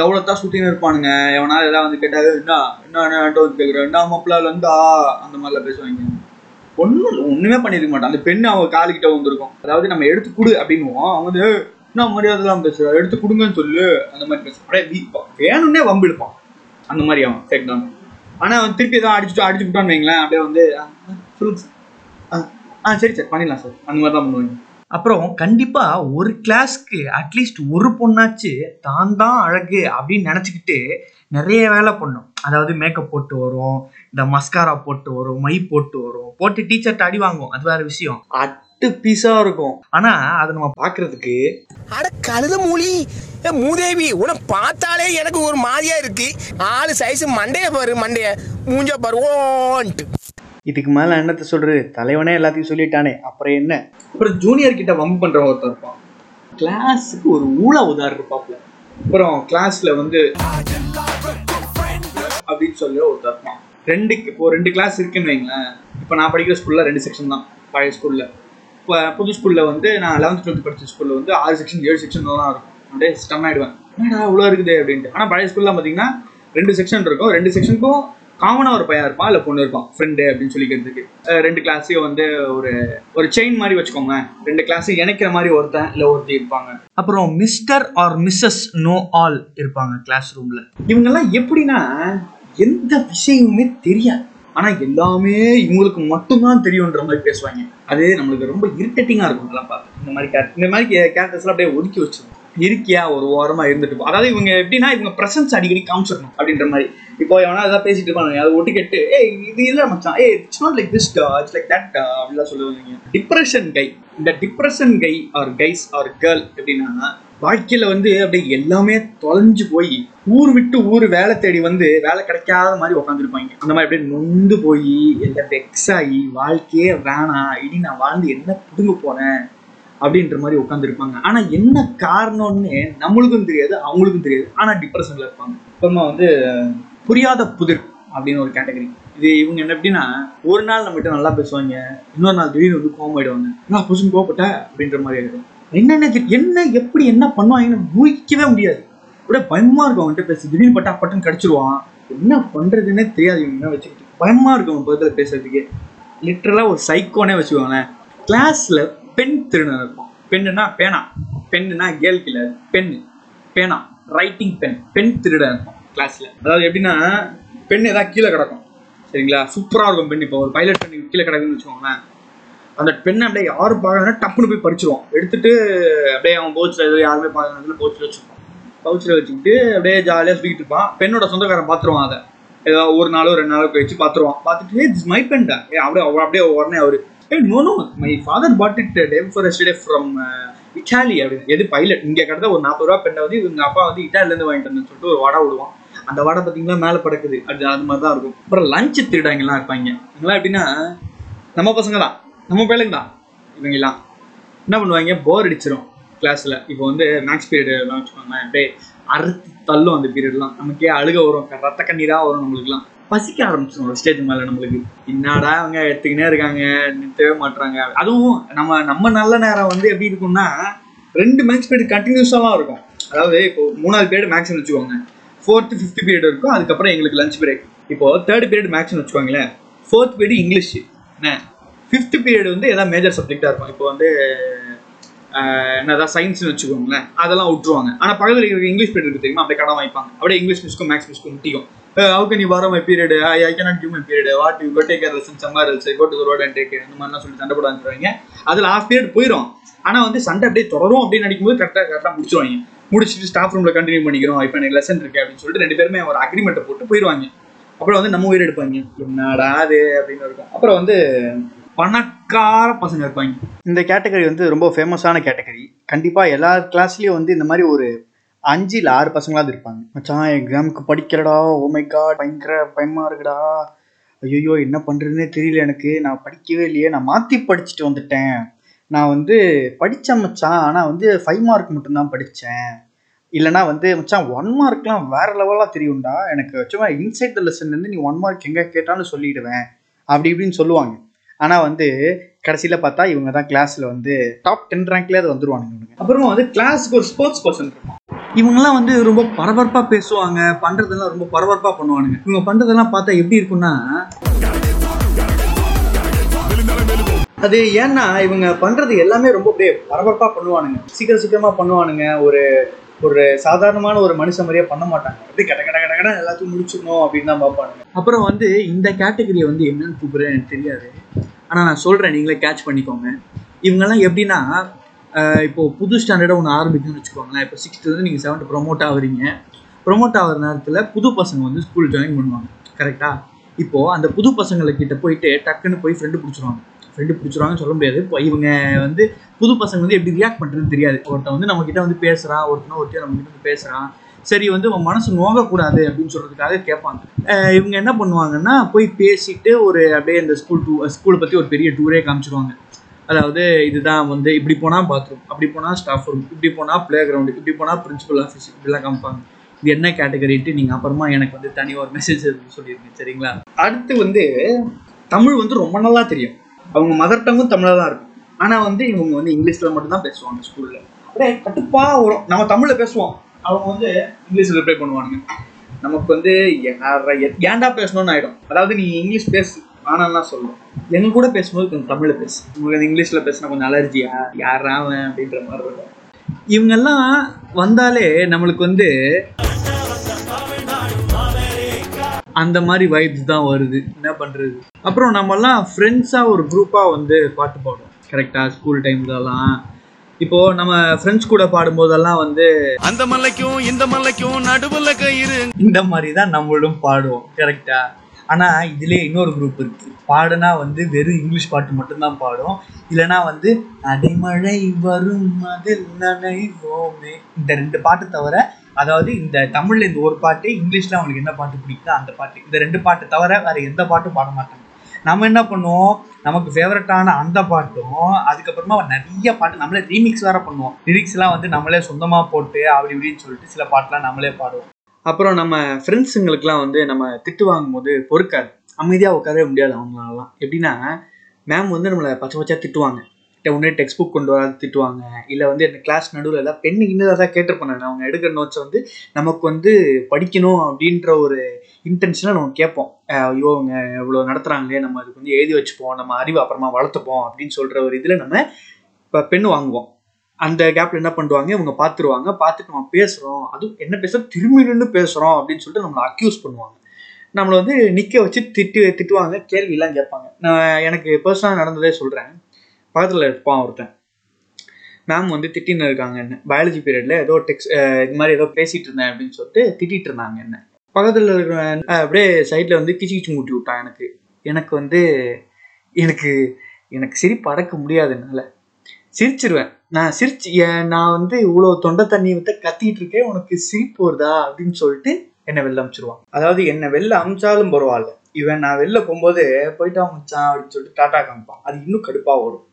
Speaker 1: டவுலத்தான் சுத்தின்னு இருப்பானுங்க. எவனா எதாவது வந்து கேட்டாது என்ன என்ன என்ன வந்து கேட்குறேன் என்ன மாப்பிள்ள இருந்தா அந்த மாதிரிலாம் பேசுவாங்க. ஒன்றும் ஒன்றுமே பண்ணியிருக்க மாட்டான். அந்த பெண் அவங்க காலுக்கிட்ட வந்திருக்கும் அதாவது நம்ம எடுத்து கொடு அப்படின்னுவோம். அவங்க வந்து என்ன மரியாதைலாம் பேசுறேன் எடுத்து கொடுங்கன்னு சொல்லு. அந்த மாதிரி பேசுறேன் அப்படியே வீப்பான் வேணும்னே வம்பு எடுப்பான். அந்த மாதிரி அவன். ஃபேக் டவுன் ஆனால் அவன் திருப்பி எதாவது அடிச்சுட்டு அடிச்சு விட்டான்னு வைங்களேன். அப்படியே வந்து "ஆ, ஆ, சொல்லுங்க சார். ஆ ஆ சரி சார். பண்ணிடலாம் சார். அந்த மாதிரி தான் பண்ணுவாங்க. அப்புறம் கண்டிப்பாக ஒரு கிளாஸ்க்கு அட்லீஸ்ட் ஒரு பொண்ணாச்சு தான் தான் அழகு அப்படின்னு நினச்சிக்கிட்டு நிறைய வேலை பண்ணும். அதாவது மேக்கப் போட்டு வரும் இந்த மஸ்காரா போட்டு வரும் மை போட்டு வரும். போட்டு டீச்சர்ட்ட அடி வாங்குவோம். அது வேற விஷயம். அட்டு பீஸா இருக்கும். ஆனா அதை நம்ம பாக்குறதுக்கு
Speaker 3: அட கழுத மூலி ஏ, மூதேவி உன பார்த்தாலே எனக்கு ஒரு மாதிரியா இருக்கு. ஆளு சைஸ் மண்டைய பாரு மண்டைய. மூஞ்ச பாரு ஓன்ட்டு
Speaker 1: இதுக்கு மேல என்னத்த சொல்றது தலைவனே எல்லாத்தையும் சொல்லிட்டானே. அப்புறம் என்ன? அப்புறம் ஜூனியர் கிட்ட வம்பு பண்றவன் ஒருத்தர் இருப்பான். கிளாஸுக்கு ஒரு ஊழ உதார் இருப்பாப்ல அப்புறம் கிளாஸ்ல வந்து அப்படின்னு சொல்லி ஒருத்தர் இருப்பான். ரெண்டு இப்போ ரெண்டு கிளாஸ் இருக்குன்னு வைங்களேன். இப்போ நான் படிக்கிற ஸ்கூல்ல ரெண்டு செக்ஷன் தான். பழைய ஸ்கூல்ல இப்போ புது ஸ்கூலில் வந்து நான் லெவன்த் டுவெல்த் படித்த ஸ்கூலில் வந்து ஆறு செக்ஷன் ஏழு செக்ஷன் தான் இருக்கும். அப்படியே ஸ்டம் ஆகிடுவேன் என்னடா இவ்வளோ இருக்குது அப்படின்ட்டு. ஆனால் பழைய ஸ்கூல்லாம் பார்த்தீங்கன்னா ரெண்டு செக்ஷன் இருக்கும். ரெண்டு செக்ஷனுக்கும் காமனாக ஒரு பையன் இருப்பான் இல்லை பொண்ணு இருப்பான். ஃப்ரெண்டு அப்படின்னு சொல்லிக்கிறதுக்கு. ரெண்டு கிளாஸையும் வந்து ஒரு ஒரு செயின் மாதிரி வச்சுக்கோங்க ரெண்டு கிளாஸையும் இணைக்கிற மாதிரி ஒருத்தன் இல்லை ஒருத்தி இருப்பாங்க. அப்புறம் mister or missus know all இருப்பாங்க கிளாஸ் ரூமில் இவங்கெல்லாம் எப்படின்னா எந்த விஷயமுமே தெரியாது. ஆனா எல்லாமே இவங்களுக்கு மட்டும்தான் தெரியுன்ற மாதிரி பேசுவாங்க. அது நம்மளுக்கு ரொம்ப இரிட்டேட்டிங்கா இருக்கும் அதெல்லாம் பார்த்து இந்த மாதிரி character- இந்த மாதிரி கேரக்டர்ஸ்லாம் அப்படியே ஒதுக்கி வச்சிருவோம். இருக்கியா? ஒரு ஓரமா இருந்துட்டு அதாவது இவங்க எப்படின்னா இவங்க பிரசன்ஸ் அடிக்கடி காமிச்சிடணும் அப்படின்ற மாதிரி. இப்போ எவனா ஏதாவது பேசிட்டு இருப்பாங்க அதை ஒட்டு கேட்டு ஏ இது இல்ல மச்சான். ஏ இட்ஸ் நாட் லைக் திஸ் டா இட்ஸ் லைக் தட் டா அப்படிலாம் சொல்லுவாங்க. டிப்ரெஷன் கை இந்த depression guy or guys or girl எப்படின்னா வாழ்க்கையில வந்து அப்படியே எல்லாமே தொலைஞ்சு போய் ஊர் விட்டு ஊர் வேலை தேடி வந்து வேலை கிடைக்காத மாதிரி உட்காந்துருப்பாங்க அந்த மாதிரி அப்படியே நொந்து போய் எல்லாம் வெக்ஸ் ஆகி வாழ்க்கையே வேணாம் இனி நான் வாழ்ந்து என்ன புடுங்க போறேன்? அப்படின்ற மாதிரி உட்காந்துருப்பாங்க ஆனா என்ன காரணம்னு நம்மளுக்கும் தெரியாது அவங்களுக்கும் தெரியாது. ஆனா டிப்ரெஷன்ல இருப்பாங்க. அப்புறமா வந்து புரியாத புதிர் அப்படின்னு ஒரு கேட்டகரி இது இவங்க என்ன எப்படின்னா ஒரு நாள் நம்மகிட்ட நல்லா பேசுவாங்க இன்னொரு நாள் திடீர்னு வந்து கோவம் ஆயிடுவாங்க. நான் புதுசு கோவப்பட்ட? அப்படின்ற மாதிரி ஆயிடும் என்னென்ன என்ன எப்படி என்ன பண்ணுவாங்கன்னு ஊகிக்கவே முடியாது. அப்படியே பயமா இருக்கும் அவன்கிட்ட பேச திடீர்னு பட்டா பட்டன் கடிச்சிருவான். என்ன பண்றதுன்னே தெரியாது இவங்க வச்சுக்கிட்டு. பயமா இருக்கும் அவன் பக்கத்துல பேசுறதுக்கு. லிட்டரலா ஒரு சைக்கோனே வச்சுக்கோங்களேன். கிளாஸ்ல பெண் திருடன் இருப்பான். பெண்ணுனா பேனா. பெண்ணுனா கேள் கில்லர் பெண் பேனா. ரைட்டிங் பென் பெண் திருடன் இருப்பான் கிளாஸ்ல அதாவது எப்படின்னா பெண் ஏதாவது கீழே கிடக்கும். சரிங்களா? சூப்பராக இருக்கும் பென் இப்போ. ஒரு பைலட் பென் கீழே கிடக்குன்னு வச்சுக்கோங்களேன். அந்த பெண்ணை அப்படியே யாரும் பார்க்கறதுனா டப்புன்னு போய் பறிச்சிருவான். எடுத்துட்டு அப்படியே அவன் பவுச்சில் எதுவும் யாருமே பார்க்கறதுல பவுச்சில் வச்சுருப்பான். பவுச்சில் வச்சுக்கிட்டு அப்படியே ஜாலியாக சுற்றிக்கிட்டு இருப்பான். பெண்ணோட சொந்தக்காரன் பார்த்துருவான் அதை. ஏதோ ஒரு நாளோ ரெண்டு நாளோ கழிச்சு பார்த்துருவான் பார்த்துட்டு ஏ மை பெண்டா ஏ அப்படியே அவ- அப்படியே உடனே அவர் ஏ no no my father bought it day before yesterday from Italy அப்படின்னு எது பைலட் இங்கே கிடந்த ஒரு நாற்பது ரூபா பெண்ணை வந்து இவங்க அப்பா வந்து இட்டாலிலேருந்து வாங்கிட்டு வந்தேன்னு சொல்லிட்டு ஒரு வடை விடுவான். அந்த வடை பார்த்தீங்கன்னா மேலே படக்குது அது அது மாதிரி தான் இருக்கும். அப்புறம் லஞ்சு திருடாங்கலாம் இருப்பாங்க. இவங்களாம் எப்படின்னா நம்ம பசங்க தான் நம்ம பிள்ளைங்க தான். இவங்கெல்லாம் என்ன பண்ணுவாங்க? போர் அடிச்சிடும் கிளாஸில் இப்போ வந்து மேக்ஸ் பீரியட்லாம் வச்சுக்கோங்களேன். அப்படியே அறுத்து தள்ளும் அந்த பீரியட்லாம் நமக்கே அழுக வரும். ரத்த கண்ணீராக வரும் நம்மளுக்குலாம் பசிக்க ஆரம்பிச்சிடும் ஒரு ஸ்டேஜ் மேலே நம்மளுக்கு. என்னடா அவங்க எடுத்துக்கினே இருக்காங்க நிறுத்தவே மாட்டுறாங்க அதுவும் நம்ம நம்ம நல்ல நேரம் வந்து எப்படி இருக்கும்னா ரெண்டு மேக்ஸ் பீரியட் கண்டினியூஸாலாம் இருக்கும். அதாவது இப்போ மூணாவது பீரியட் மேக்ஸ்னு வச்சுக்கோங்க. ஃபோர்த்து ஃபிஃப்த் பீரியட் இருக்கும். அதுக்கப்புறம் எங்களுக்கு லஞ்ச் பிரேக் இப்போ தேர்ட் பீரியட் மேக்ஸ்னு வச்சுக்கோங்களேன். Fourth period English. என்ன? ஃபிஃப்த் பீரியட் வந்து எதாவது மேஜர் சப்ஜெக்டாக இருக்கும். இப்போ வந்து என்னதான் சயின்ஸ்னு வச்சுக்கோங்களேன் அதெல்லாம் விட்டுருவாங்க. ஆனால் பக்கத்தில் இருக்கிற இங்கிலீஷ் பீரியட் இருக்கு தெரியுமா? அப்படியே கடன் வாய்ப்பாங்க அப்படியே இங்கிலீஷ் மிஸ்க்கும் மேக்ஸ் மிஸ்க்கும் முட்டிக்கும். அவுக்கு நீ வர my period I I cannot give my period what you got take care lesson summer else got to road and take இந்த மாதிரிலாம் சொல்லி சண்டை போட ஆரம்பிச்சுருவாங்க அதில் ஆஃப் பீரியட் போயிடும் ஆனால் வந்து சண்டை அப்படியே தொடரும் அப்படின்னு நினைக்கும்போது கரெக்டாக கரெக்டாக முடிச்சிருவாங்க. முடிச்சுட்டு ஸ்டாஃப் ரூமில் கண்டினியூ பண்ணிக்கிறோம். இப்போ எனக்கு லெசன் இருக்கு அப்படின்னு சொல்லிட்டு ரெண்டு பேருமே ஒரு அக்ரிமெண்ட்டை போட்டு போயிடுவாங்க அப்புறம் வந்து நம்ம உயிர் எடுப்பாங்க. என்னடா அது? அப்படின்னு இருக்கும். அப்புறம் வந்து பணக்கார பசங்க இருப்பாங்க. இந்த கேட்டகரி வந்து ரொம்ப ஃபேமஸான கேட்டகரி கண்டிப்பாக எல்லா கிளாஸ்லேயும் வந்து இந்த மாதிரி ஒரு அஞ்சு இல்லை ஆறு பசங்களாவது இருப்பாங்க. மச்சான் எக்ஸாமுக்கு படிக்கிறடா ஓமைக்கா oh பயங்கர பயமாக இருக்குடா. ஐயோ என்ன பண்ணுறதுனே தெரியல எனக்கு. நான் படிக்கவே இல்லையே. நான் மாற்றி படிச்சுட்டு வந்துட்டேன். நான் வந்து படித்தேன் மச்சான். ஆனால் வந்து ஃபைவ் மார்க் மட்டும்தான் படித்தேன் இல்லைனா வந்து மச்சான் ஒன் மார்க்லாம் வேறு லெவலாக தெரியும்டா. எனக்கு சும்மா இன்சைட் த லெசன்லேருந்து நீ ஒன் மார்க் எங்கே கேட்டாலும் சொல்லிடுவேன். அப்படி இப்படின்னு சொல்லுவாங்க. ஆனால் வந்து கடைசியில் பார்த்தா இவங்க தான் கிளாஸில் வந்து டாப் டென் ரேங்க்லேயே வந்துருவானுங்க இவனுங்க. அப்புறமா வந்து கிளாஸுக்கு ஒரு ஸ்போர்ட்ஸ் பர்சன் இவங்கெல்லாம் வந்து ரொம்ப பரபரப்பாக பேசுவாங்க பண்ணுறதெல்லாம் ரொம்ப பரபரப்பாக பண்ணுவானுங்க. இவங்க பண்ணுறதெல்லாம் பார்த்தா எப்படி இருக்கும்னா அது ஏன்னா இவங்க பண்றது எல்லாமே ரொம்ப அப்படியே பரபரப்பா பண்ணுவானுங்க. சீக்கிரம் சீக்கிரமா பண்ணுவானுங்க ஒரு ஒரு சாதாரணமான ஒரு மனுஷ மாதிரியே பண்ண மாட்டாங்க. அப்படியே கட கட கட கட எல்லாத்தையும் முடிச்சிடணும் அப்படின்னு தான் பார்ப்பாங்க அப்புறம் வந்து இந்த கேட்டகரியை வந்து என்னன்னு கூப்பிடுறேன் எனக்கு தெரியாது. ஆனால் நான் சொல்கிறேன் நீங்களே கேட்ச் பண்ணிக்கோங்க. இவங்கெல்லாம் எப்படின்னா இப்போ புது ஸ்டாண்டர்டாக ஒன்று ஆரம்பிக்குதுன்னு வச்சுக்கோங்களேன். இப்போ சிக்ஸ்த்துலேருந்து நீங்கள் செவன்த் ப்ரொமோட் ஆகுறீங்க. ப்ரொமோட் ஆகிற நேரத்தில் புது பசங்க வந்து ஸ்கூல் ஜாயின் பண்ணுவாங்க. கரெக்டாக இப்போது அந்த புது பசங்களை கிட்ட போயிட்டு டக்குன்னு போய் ஃப்ரெண்டு பிடிச்சிருவாங்க. ஃப்ரெண்டு பிடிச்சிருவாங்கன்னு சொல்ல முடியாது. இப்போ இவங்க வந்து புது பசங்க வந்து எப்படி ரியாக்ட் பண்ணுறதுன்னு தெரியாது. ஒருத்தன் வந்து நம்ம கிட்ட வந்து பேசுகிறான் ஒருத்தனை ஒருத்தையும் நம்ம கிட்ட வந்து பேசுகிறான் சரி வந்து உன் மனசு நோகக்கூடாது அப்படின்னு சொல்கிறதுக்காக கேட்பாங்க. இவங்க என்ன பண்ணுவாங்கன்னா போய் பேசிட்டு ஒரு அப்படியே இந்த ஸ்கூல் டூ ஸ்கூலை பற்றி ஒரு பெரிய டூரே காமிச்சிருவாங்க. அதாவது இதுதான் வந்து இப்படி போனால் பாத்ரூம் அப்படி போனால் ஸ்டாஃப் ரூம் இப்படி போனால் ப்ளே கிரவுண்டு இப்படி போனால் பிரின்சிபல் ஆஃபீஸ் இப்படிலாம் காமிப்பாங்க. இது என்ன கேட்டகரின்ட்டு நீங்கள் அப்புறமா எனக்கு வந்து தனி ஒரு மெசேஜ் சொல்லிடுங்க சரிங்களா? அடுத்து வந்து தமிழ் வந்து ரொம்ப நல்லா தெரியும். அவங்க மதர் டங்கும் தமிழாக தான் இருக்கும். ஆனால் வந்து இவங்க வந்து இங்கிலீஷில் மட்டும்தான் பேசுவாங்க ஸ்கூலில் அப்படியே கட்டுப்பாக வரும் நம்ம தமிழில் பேசுவோம். அவங்க வந்து இங்கிலீஷில் ரிப்ளை பண்ணுவானுங்க. நமக்கு வந்து ஏன்டா பேசணும்னு ஆயிடும். அதாவது நீ இங்கிலீஷ் பேசு ஆனாலாம் சொல்லுவோம் எங்க கூட பேசும்போது கொஞ்சம் தமிழில் பேசு. உங்களுக்கு அந்த இங்கிலீஷில் பேசினா கொஞ்சம் அலர்ஜியா யாரா அவன் அப்படின்ற மாதிரி இருக்கும். இவங்கெல்லாம் வந்தாலே நம்மளுக்கு வந்து அந்த மாதிரி வைப்ஸ் தான் வருது. என்ன பண்றது? அப்புறம் நம்மலாம் ஃப்ரெண்ட்ஸாக ஒரு குரூப்பாக வந்து பாட்டு பாடுவோம். கரெக்டாக ஸ்கூல் டைம்லலாம் இப்போ நம்ம ஃப்ரெண்ட்ஸ் கூட பாடும்போதெல்லாம் வந்து
Speaker 5: அந்த மலைக்கும் இந்த மலைக்கும் நடுவுல கயிறு.
Speaker 1: இந்த மாதிரி தான் நம்மளும் பாடுவோம். கரெக்டா ஆனால் இதிலே இன்னொரு குரூப் இருக்கு. பாடுனா வந்து வெறும் இங்கிலீஷ் பாட்டு மட்டும்தான் பாடும். இல்லைன்னா வந்து அடைமழை வரும் அதில் நனைவோமே இந்த ரெண்டு பாட்டு தவிர அதாவது இந்த தமிழில் இந்த ஒரு பாட்டு இங்கிலீஷில் அவங்களுக்கு என்ன பாட்டு பிடிக்குதோ அந்த பாட்டு. இந்த ரெண்டு பாட்டு தவிர வேறு எந்த பாட்டும் பாட மாட்டாங்க நம்ம என்ன பண்ணுவோம்? நமக்கு ஃபேவரட்டான அந்த பாட்டும் அதுக்கப்புறமா நிறைய பாட்டு நம்மளே ரீமிக்ஸ் வேற பண்ணுவோம். லிரிக்ஸ்லாம் வந்து நம்மளே சொந்தமாக போட்டு அப்படி இப்படின்னு சொல்லிட்டு சில பாட்டுலாம் நம்மளே பாடுவோம். அப்புறம் நம்ம ஃப்ரெண்ட்ஸுங்களுக்குலாம் வந்து நம்ம திட்டு வாங்கும்போது பொறுக்காது. அமைதியாக உட்காரவே முடியாது அவங்களாலாம் எப்படின்னா மேம் வந்து நம்மளை பச்சை பச்சா திட்டுவாங்க. உடனே டெக்ஸ்ட் புக் கொண்டு வராது திட்டுவாங்க. இல்லை வந்து என்ன கிளாஸ் நடுவில் எல்லாம் பெண்ணு இன்னும் தான் கேட்டிருப்பேன் அவங்க எடுக்கிற நோட்ஸ் வந்து நமக்கு வந்து படிக்கணும் அப்படின்ற ஒரு இன்டென்ஷனாக நம்ம கேட்போம். ஐயோ அவங்க இவ்வளோ நடத்துகிறாங்களே நம்ம அதுக்கு வந்து எழுதி வச்சுப்போம் நம்ம அறிவு அப்புறமா வளர்த்துப்போம் அப்படின்னு சொல்கிற ஒரு இதில் நம்ம இப்போ பெண் வாங்குவோம். அந்த கேப்ல என்ன பண்ணுவாங்க? இவங்க பார்த்துருவாங்க பார்த்துட்டு நம்ம பேசுகிறோம் அதுவும் என்ன பேசுகிறோம் திரும்பி நின்று பேசுகிறோம் அப்படின்னு சொல்லிட்டு நம்மளை அக்யூஸ் பண்ணுவாங்க. நம்மளை வந்து நிற்க வச்சு திட்டு திட்டுவாங்க. கேள்வியெல்லாம் கேட்பாங்க. நான் எனக்கு பர்சனலாக நடந்ததே சொல்கிறேன் பக்கத்தில் இருப்பான் ஒருத்தன். மேம் வந்து திட்டின்னு இருக்காங்க என்ன? பயாலஜி பீரியடில் ஏதோ டெக்ஸ் இது மாதிரி ஏதோ பேசிகிட்டு இருந்தேன் அப்படின்னு சொல்லிட்டு திட்டிட்டு இருந்தாங்க என்ன? பக்கத்தில் இருக்கிற அப்படியே சைடில் வந்து கிச்சு கிச்சு மூட்டி விட்டான் எனக்கு. எனக்கு வந்து எனக்கு எனக்கு சிரிப்பு அடக்க முடியாது என்னால். சிரிச்சிருவேன். நான் சிரிச்சு நான் வந்து இவ்வளோ தொண்டை தண்ணி விட்டு கத்திட்டு இருக்கேன் உனக்கு சிரிப்பு வருதா? அப்படின்னு சொல்லிட்டு என்னை வெளில அமிச்சிருவான். அதாவது என்னை வெளில அமிச்சாலும் பரவாயில்ல. இவன் நான் வெளில போகும்போது போயிட்டு அமிச்சான் அப்படின்னு சொல்லிட்டு டாட்டா காமிப்பான். அது இன்னும் கடுப்பாக வரும்.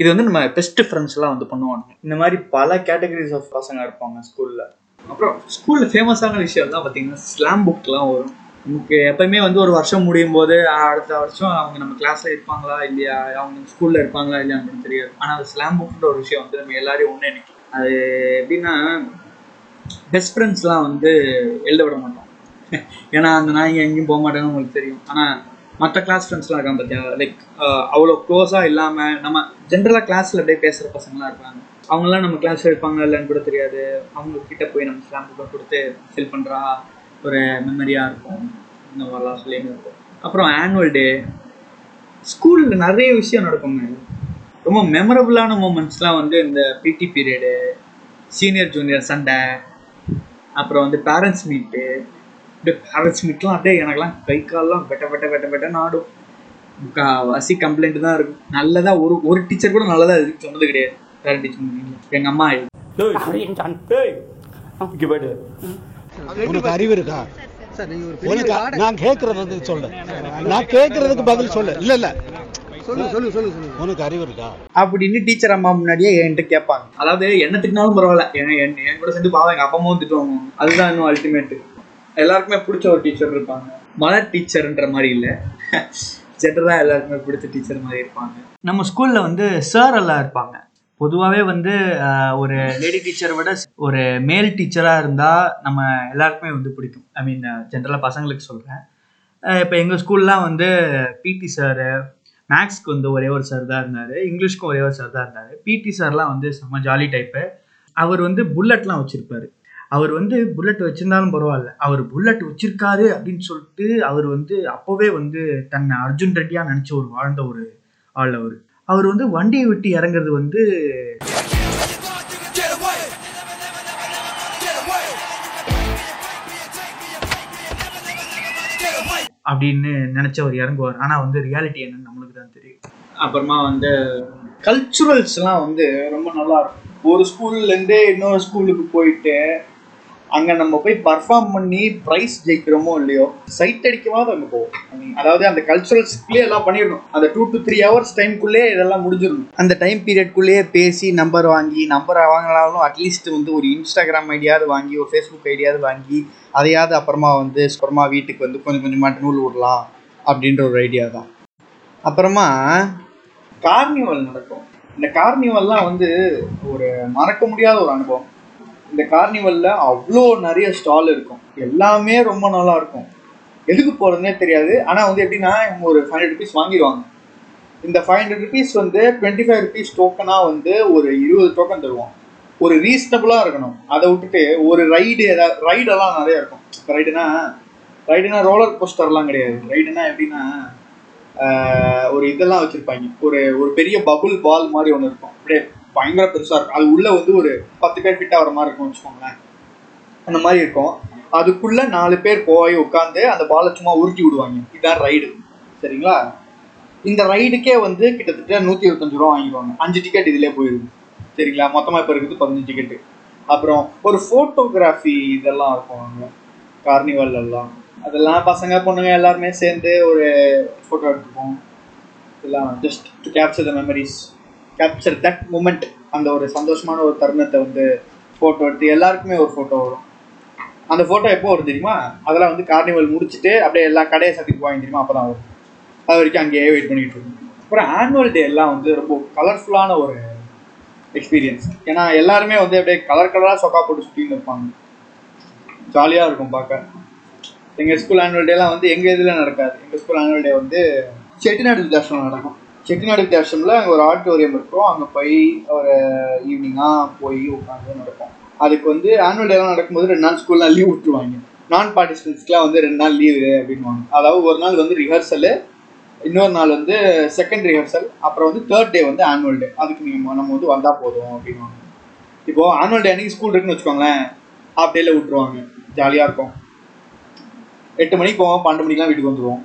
Speaker 1: இது வந்து நம்ம பெஸ்ட் ஃப்ரெண்ட்ஸ்லாம் வந்து பண்ணுவானுங்க. இந்த மாதிரி பல கேட்டகரிஸ் ஆஃப் பசங்க இருப்பாங்க ஸ்கூலில் அப்புறம் ஸ்கூலில் ஃபேமஸான விஷயம் தான் பார்த்தீங்கன்னா ஸ்லாம் புக்லாம் வரும். நமக்கு எப்பயுமே வந்து ஒரு வருஷம் முடியும் போது அடுத்த வருஷம் அவங்க நம்ம கிளாஸ்ல இருப்பாங்களா இல்லையா? அவங்க ஸ்கூல்ல இருப்பாங்களா இல்லையா? நமக்கு தெரியாது. ஆனால் அது ஸ்லாம் புக்ன்ற ஒரு விஷயம் வந்து நம்ம எல்லாரையும் ஒன்று நினைக்கும் அது எப்படின்னா பெஸ்ட் ஃப்ரெண்ட்ஸ்லாம் வந்து எழுத விட மாட்டோம். ஏன்னா அந்த நாய்ங்க எங்கேயும் போக மாட்டேன்னு உங்களுக்கு தெரியும். ஆனால் மற்ற கிளாஸ் ஃப்ரெண்ட்ஸ்லாம் இருக்காங்க பார்த்தியா லைக் அவ்வளோ க்ளோஸாக இல்லாமல் நம்ம ஜென்ரலாக கிளாஸில் அப்படியே பேசுகிற பசங்களாம் இருப்பாங்க. அவங்களாம் நம்ம கிளாஸில் இருப்பாங்க இல்லைன்னு கூட தெரியாது. அவங்க கிட்ட போய் நம்ம ஸ்லாம் புக்கை கொடுத்து ஃபில் பண்ணுறா ஒரு மெமரியாக இருக்கும். இந்த மாதிரிலாம் சொல்லின்னு இருக்கும். அப்புறம் ஆனுவல் டே ஸ்கூலில் நிறைய விஷயம் நடக்குங்க. ரொம்ப மெமரபுளான மூமெண்ட்ஸ்லாம் வந்து இந்த பிடி பீரியடு சீனியர் ஜூனியர் சண்டை அப்புறம் வந்து பேரண்ட்ஸ் மீட்டு அப்படியே பேரண்ட்ஸ் மீட்லாம் அப்படியே எனக்கெல்லாம் கை கால்லாம் வெட்ட வெட்ட வெட்ட வெட்டன்னு ஆடும் முக்கால்வாசி கம்ப்ளைண்ட் தான் இருக்கும் நல்லதா ஒரு ஒரு டீச்சர் கூட நல்லதா இதுக்கு சொன்னது கிடையாது. பேரண்ட் டீச்சர் மீட்டிங்ல எங்க அம்மா
Speaker 6: உனக்கு அறிவு இருக்கா? உனக்கு நான் கேட்கறது வந்து சொல்லு. நான் கேட்கறதுக்கு பதில் சொல்லு. இல்ல இல்ல. சொல்லு சொல்லு சொல்லு உனக்கு அறிவு இருக்கா?
Speaker 1: அப்படின்னு டீச்சர் அம்மா முன்னாடியே என்கிட்ட கேட்பாங்க. அதாவது என்ன திட்டினாலும் பரவாயில்ல என் கூட சேர்ந்து பாவம் எங்க அப்பா அம்மாவும் திட்டுவாங்க. அதுதான் இன்னும் அல்டிமேட் எல்லாருக்குமே பிடிச்ச ஒரு டீச்சர் இருப்பாங்க. மலர் டீச்சர்ன்ற மாதிரி இல்லை. ஜென்ரலாக எல்லாருக்குமே பிடிச்ச டீச்சர் மாதிரி இருப்பாங்க. நம்ம ஸ்கூலில் வந்து சார் எல்லாம் இருப்பாங்க. பொதுவாகவே வந்து ஒரு லேடி டீச்சரை விட ஒரு மேல் டீச்சராக இருந்தால் நம்ம எல்லாருக்குமே வந்து பிடிக்கும். ஐ மீன் ஜென்ரலாக பசங்களுக்கு சொல்கிறேன் இப்போ எங்கள் ஸ்கூல்லாம் வந்து பிடி சாரு மேக்ஸ்க்கு வந்து ஒரே ஒரு சார் தான் இருந்தார். இங்கிலீஷ்க்கும் ஒரே ஒரு சார் தான் இருந்தார். பிடி சார்லாம் வந்து செம்ம ஜாலி டைப்பு அவர் வந்து புல்லட்லாம் வச்சுருப்பார். அவர் வந்து புல்லட் வச்சுருந்தாலும் பரவாயில்ல. அவர் புல்லட் வச்சிருக்காரு அப்படின்னு சொல்லிட்டு அவர் வந்து அப்போவே வந்து தன்னை அர்ஜுன் ரெட்டியாக நினச்ச ஒரு வாழ்ந்த ஒரு ஆள் அவர். அவர் வந்து வண்டியை விட்டு இறங்குறது வந்து அப்படின்னு நினைச்சவர் இறங்குவார். ஆனா வந்து ரியாலிட்டி என்னன்னு நம்மளுக்கு தான் தெரியும். அப்புறமா வந்து கல்ச்சுரல்ஸ்லாம் வந்து ரொம்ப நல்லா இருக்கும். ஒரு ஸ்கூல்ல இருந்தே இன்னொரு ஸ்கூலுக்கு போயிட்டு அங்கே நம்ம போய் பர்ஃபார்ம் பண்ணி ப்ரைஸ் ஜெயிக்கிறோமோ இல்லையோ சைட் அடிக்கவாது அங்கே போவோம். அதாவது அந்த கல்ச்சுரல்ஸ்க்குள்ளே எல்லாம் பண்ணிடணும். அந்த டூ டு த்ரீ ஹவர்ஸ் டைம்குள்ளே இதெல்லாம் முடிஞ்சிடணும். அந்த டைம் பீரியட்குள்ளேயே பேசி நம்பர் வாங்கி நம்பர் வாங்கினாலும் அட்லீஸ்ட் வந்து ஒரு இன்ஸ்டாகிராம் ஐடியாவது வாங்கி ஒரு ஃபேஸ்புக் ஐடியாவது வாங்கி அதையாவது அப்புறமா வந்து அப்புறமா வீட்டுக்கு வந்து கொஞ்சம் கொஞ்சமாக நூல் விடலாம் அப்படின்ற ஒரு ஐடியா தான். அப்புறமா கார்னிவல் நடக்கும். இந்த கார்னிவல்லாம் வந்து ஒரு மறக்க முடியாத ஒரு அனுபவம். இந்த கார்னிவலில் அவ்வளோ நிறைய ஸ்டால் இருக்கும். எல்லாமே ரொம்ப நல்லா இருக்கும். எதுக்கு போகிறதுனே தெரியாது. ஆனால் வந்து எப்படின்னா இவங்க ஒரு ஃபைவ் ஹண்ட்ரட் ருபீஸ் வாங்கிடுவாங்க. இந்த ஃபைவ் ஹண்ட்ரட் ருபீஸ் வந்து டுவெண்ட்டி ஃபைவ் ருபீஸ் டோக்கனாக வந்து ஒரு இருபது டோக்கன் தருவோம் ஒரு ரீசனபுளாக இருக்கணும். அதை விட்டுட்டு ஒரு ரைடு ஏதாவது ரைடெல்லாம் நிறைய இருக்கும். ரைடுனா ரைடுனா ரோலர் கோஸ்டர்லாம் கிடையாது. ரைடுனா எப்படின்னா ஒரு இதெல்லாம் வச்சுருப்பாங்க. ஒரு ஒரு பெரிய பபுள் பால் மாதிரி ஒன்று இருக்கும். அப்படியே பயங்கர பெருசாக இருக்கும். அது உள்ளே வந்து ஒரு பத்து பேர் ஃபிட் ஆகிற மாதிரி இருக்கும் வச்சுக்கோங்களேன். அந்த மாதிரி இருக்கும். அதுக்குள்ளே நாலு பேர் போய் உட்காந்து அந்த பாலை சும்மா உருட்டி விடுவாங்க. இதுதான் ரைடு சரிங்களா? இந்த ரைடுக்கே வந்து கிட்டத்தட்ட நூற்றி இருபத்தஞ்சு ரூபா வாங்கிடுவாங்க. அஞ்சு டிக்கெட் இதிலே போயிடும். சரிங்களா? மொத்தமாக இப்போ இருக்குது பதினஞ்சு டிக்கெட்டு அப்புறம் ஒரு ஃபோட்டோகிராஃபி இதெல்லாம் இருக்கும் அங்கே. கார்னிவல் எல்லாம். அதெல்லாம் பசங்க பொண்ணுங்க எல்லாருமே சேர்ந்து ஒரு ஃபோட்டோ எடுத்துப்போம். இதெல்லாம் just to capture the memories capture that moment அந்த ஒரு சந்தோஷமான ஒரு தருணத்தை வந்து ஃபோட்டோ எடுத்து எல்லாருக்குமே ஒரு ஃபோட்டோ வரும். அந்த ஃபோட்டோ எப்போ வரும் தெரியுமா? அதெல்லாம் வந்து கார்னிவல் முடிச்சுட்டு அப்படியே எல்லா கடையை சத்திக்கு வாங்கி தெரியுமா? அப்போ தான் வரும். அது வரைக்கும் அங்கேயே வெயிட் பண்ணிகிட்டு இருக்கோம். அப்புறம் ஆனுவல் டே எல்லாம் வந்து ரொம்ப கலர்ஃபுல்லான ஒரு எக்ஸ்பீரியன்ஸ் ஏன்னா எல்லாருமே வந்து அப்படியே கலர் கலராக சொக்கா போட்டு சுற்றின்னு இருப்பாங்க. ஜாலியாக இருக்கும் பார்க்க. எங்கள் ஸ்கூல் ஆனுவல் டேலாம் வந்து எங்கள் இதில் நடக்காது. எங்கள் ஸ்கூல் ஆனுவல் டே வந்து செட்டிநாடு வித்தியாசம் நடக்கும். செட்டிநாடு வித்தியாசமில் அங்கே ஒரு ஆடிட்டோரியம் இருக்கும். அங்கே போய் ஒரு ஈவினிங்காக போய் உட்காந்து நடக்கும். அதுக்கு வந்து ஆனுவல் டேலாம் நடக்கும்போது ரெண்டு நாள் ஸ்கூல்லாம் லீவ் விட்டுருவாங்க. நான் பார்ட்டிசிபென்ட்ஸ்க்குலாம் வந்து ரெண்டு நாள் லீவு அப்படின்வாங்க அதாவது ஒரு நாள் வந்து ரிஹர்சலு இன்னொரு நாள் வந்து செகண்ட் ரிஹர்சல் அப்புறம் வந்து தேர்ட் டே வந்து ஆனுவல் டே அதுக்கு நீங்கள் நம்ம வந்து வந்தால் போதும் அப்படின்வாங்க இப்போ ஆனுவல் டே அன்னைக்கு ஸ்கூல் இருக்குன்னு வச்சுக்கோங்களேன். ஹாஃப் டேல விட்டுருவாங்க. ஜாலியாக இருக்கும். எட்டு மணிக்கு போவோம் பன்னெண்டு மணிக்கெலாம் வீட்டுக்கு வந்துடுவோம்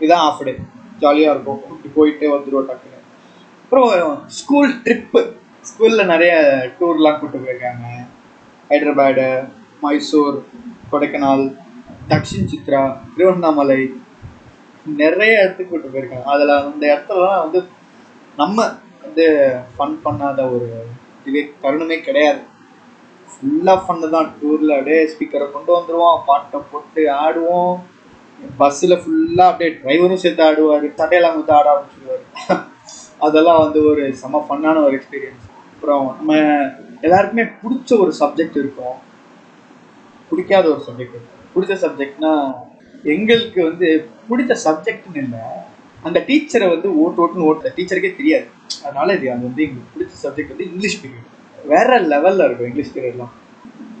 Speaker 1: இதுதான் ஆஃப் டே ஜாலியாக இருக்கும். இப்படி போயிட்டே வந்துடுவோம் டக்குன்னு. அப்புறம் ஸ்கூல் ட்ரிப்பு ஸ்கூலில் நிறைய டூர்லாம் கூப்பிட்டு போயிருக்காங்க. ஹைதராபாடு மைசூர் கொடைக்கானல் தக்ஷின் சித்ரா திருவண்ணாமலை நிறைய இடத்துக்கு கூப்பிட்டு போயிருக்காங்க. அதில் அந்த இடத்துலலாம் வந்து நம்ம வந்து ஃபன் பண்ணாத ஒரு இதுவே தருணமே கிடையாது. ஃபுல்லாக ஃபன்னு தான். டூரில் அப்படியே ஸ்பீக்கரை கொண்டு வந்துடுவோம் பாட்டை போட்டு ஆடுவோம். பஸ்ஸில் ஃபுல்லாக அப்படியே டிரைவரும் சேர்த்து ஆடுவார் சட்டையெல்லாம் கொடுத்து ஆட ஆரம்பிச்சிடுவார் அதெல்லாம் வந்து ஒரு செம ஃபன்னான ஒரு எக்ஸ்பீரியன்ஸ் அப்புறம் நம்ம எல்லாருக்குமே பிடிச்ச ஒரு சப்ஜெக்ட் இருக்கும். பிடிக்காத ஒரு சப்ஜெக்ட் இருக்கும் பிடிச்ச சப்ஜெக்ட்னா எங்களுக்கு வந்து பிடிச்ச சப்ஜெக்ட்னு இல்லை. அந்த டீச்சரை வந்து ஓட்டு ஓட்டுன்னு ஓட்டு. டீச்சருக்கே தெரியாது. அதனால இது அது வந்து எங்களுக்கு பிடிச்ச சப்ஜெக்ட் வந்து இங்கிலீஷ் பீரியட் வேற லெவலில் இருக்கும் இங்கிலீஷ் பீரியட்லாம்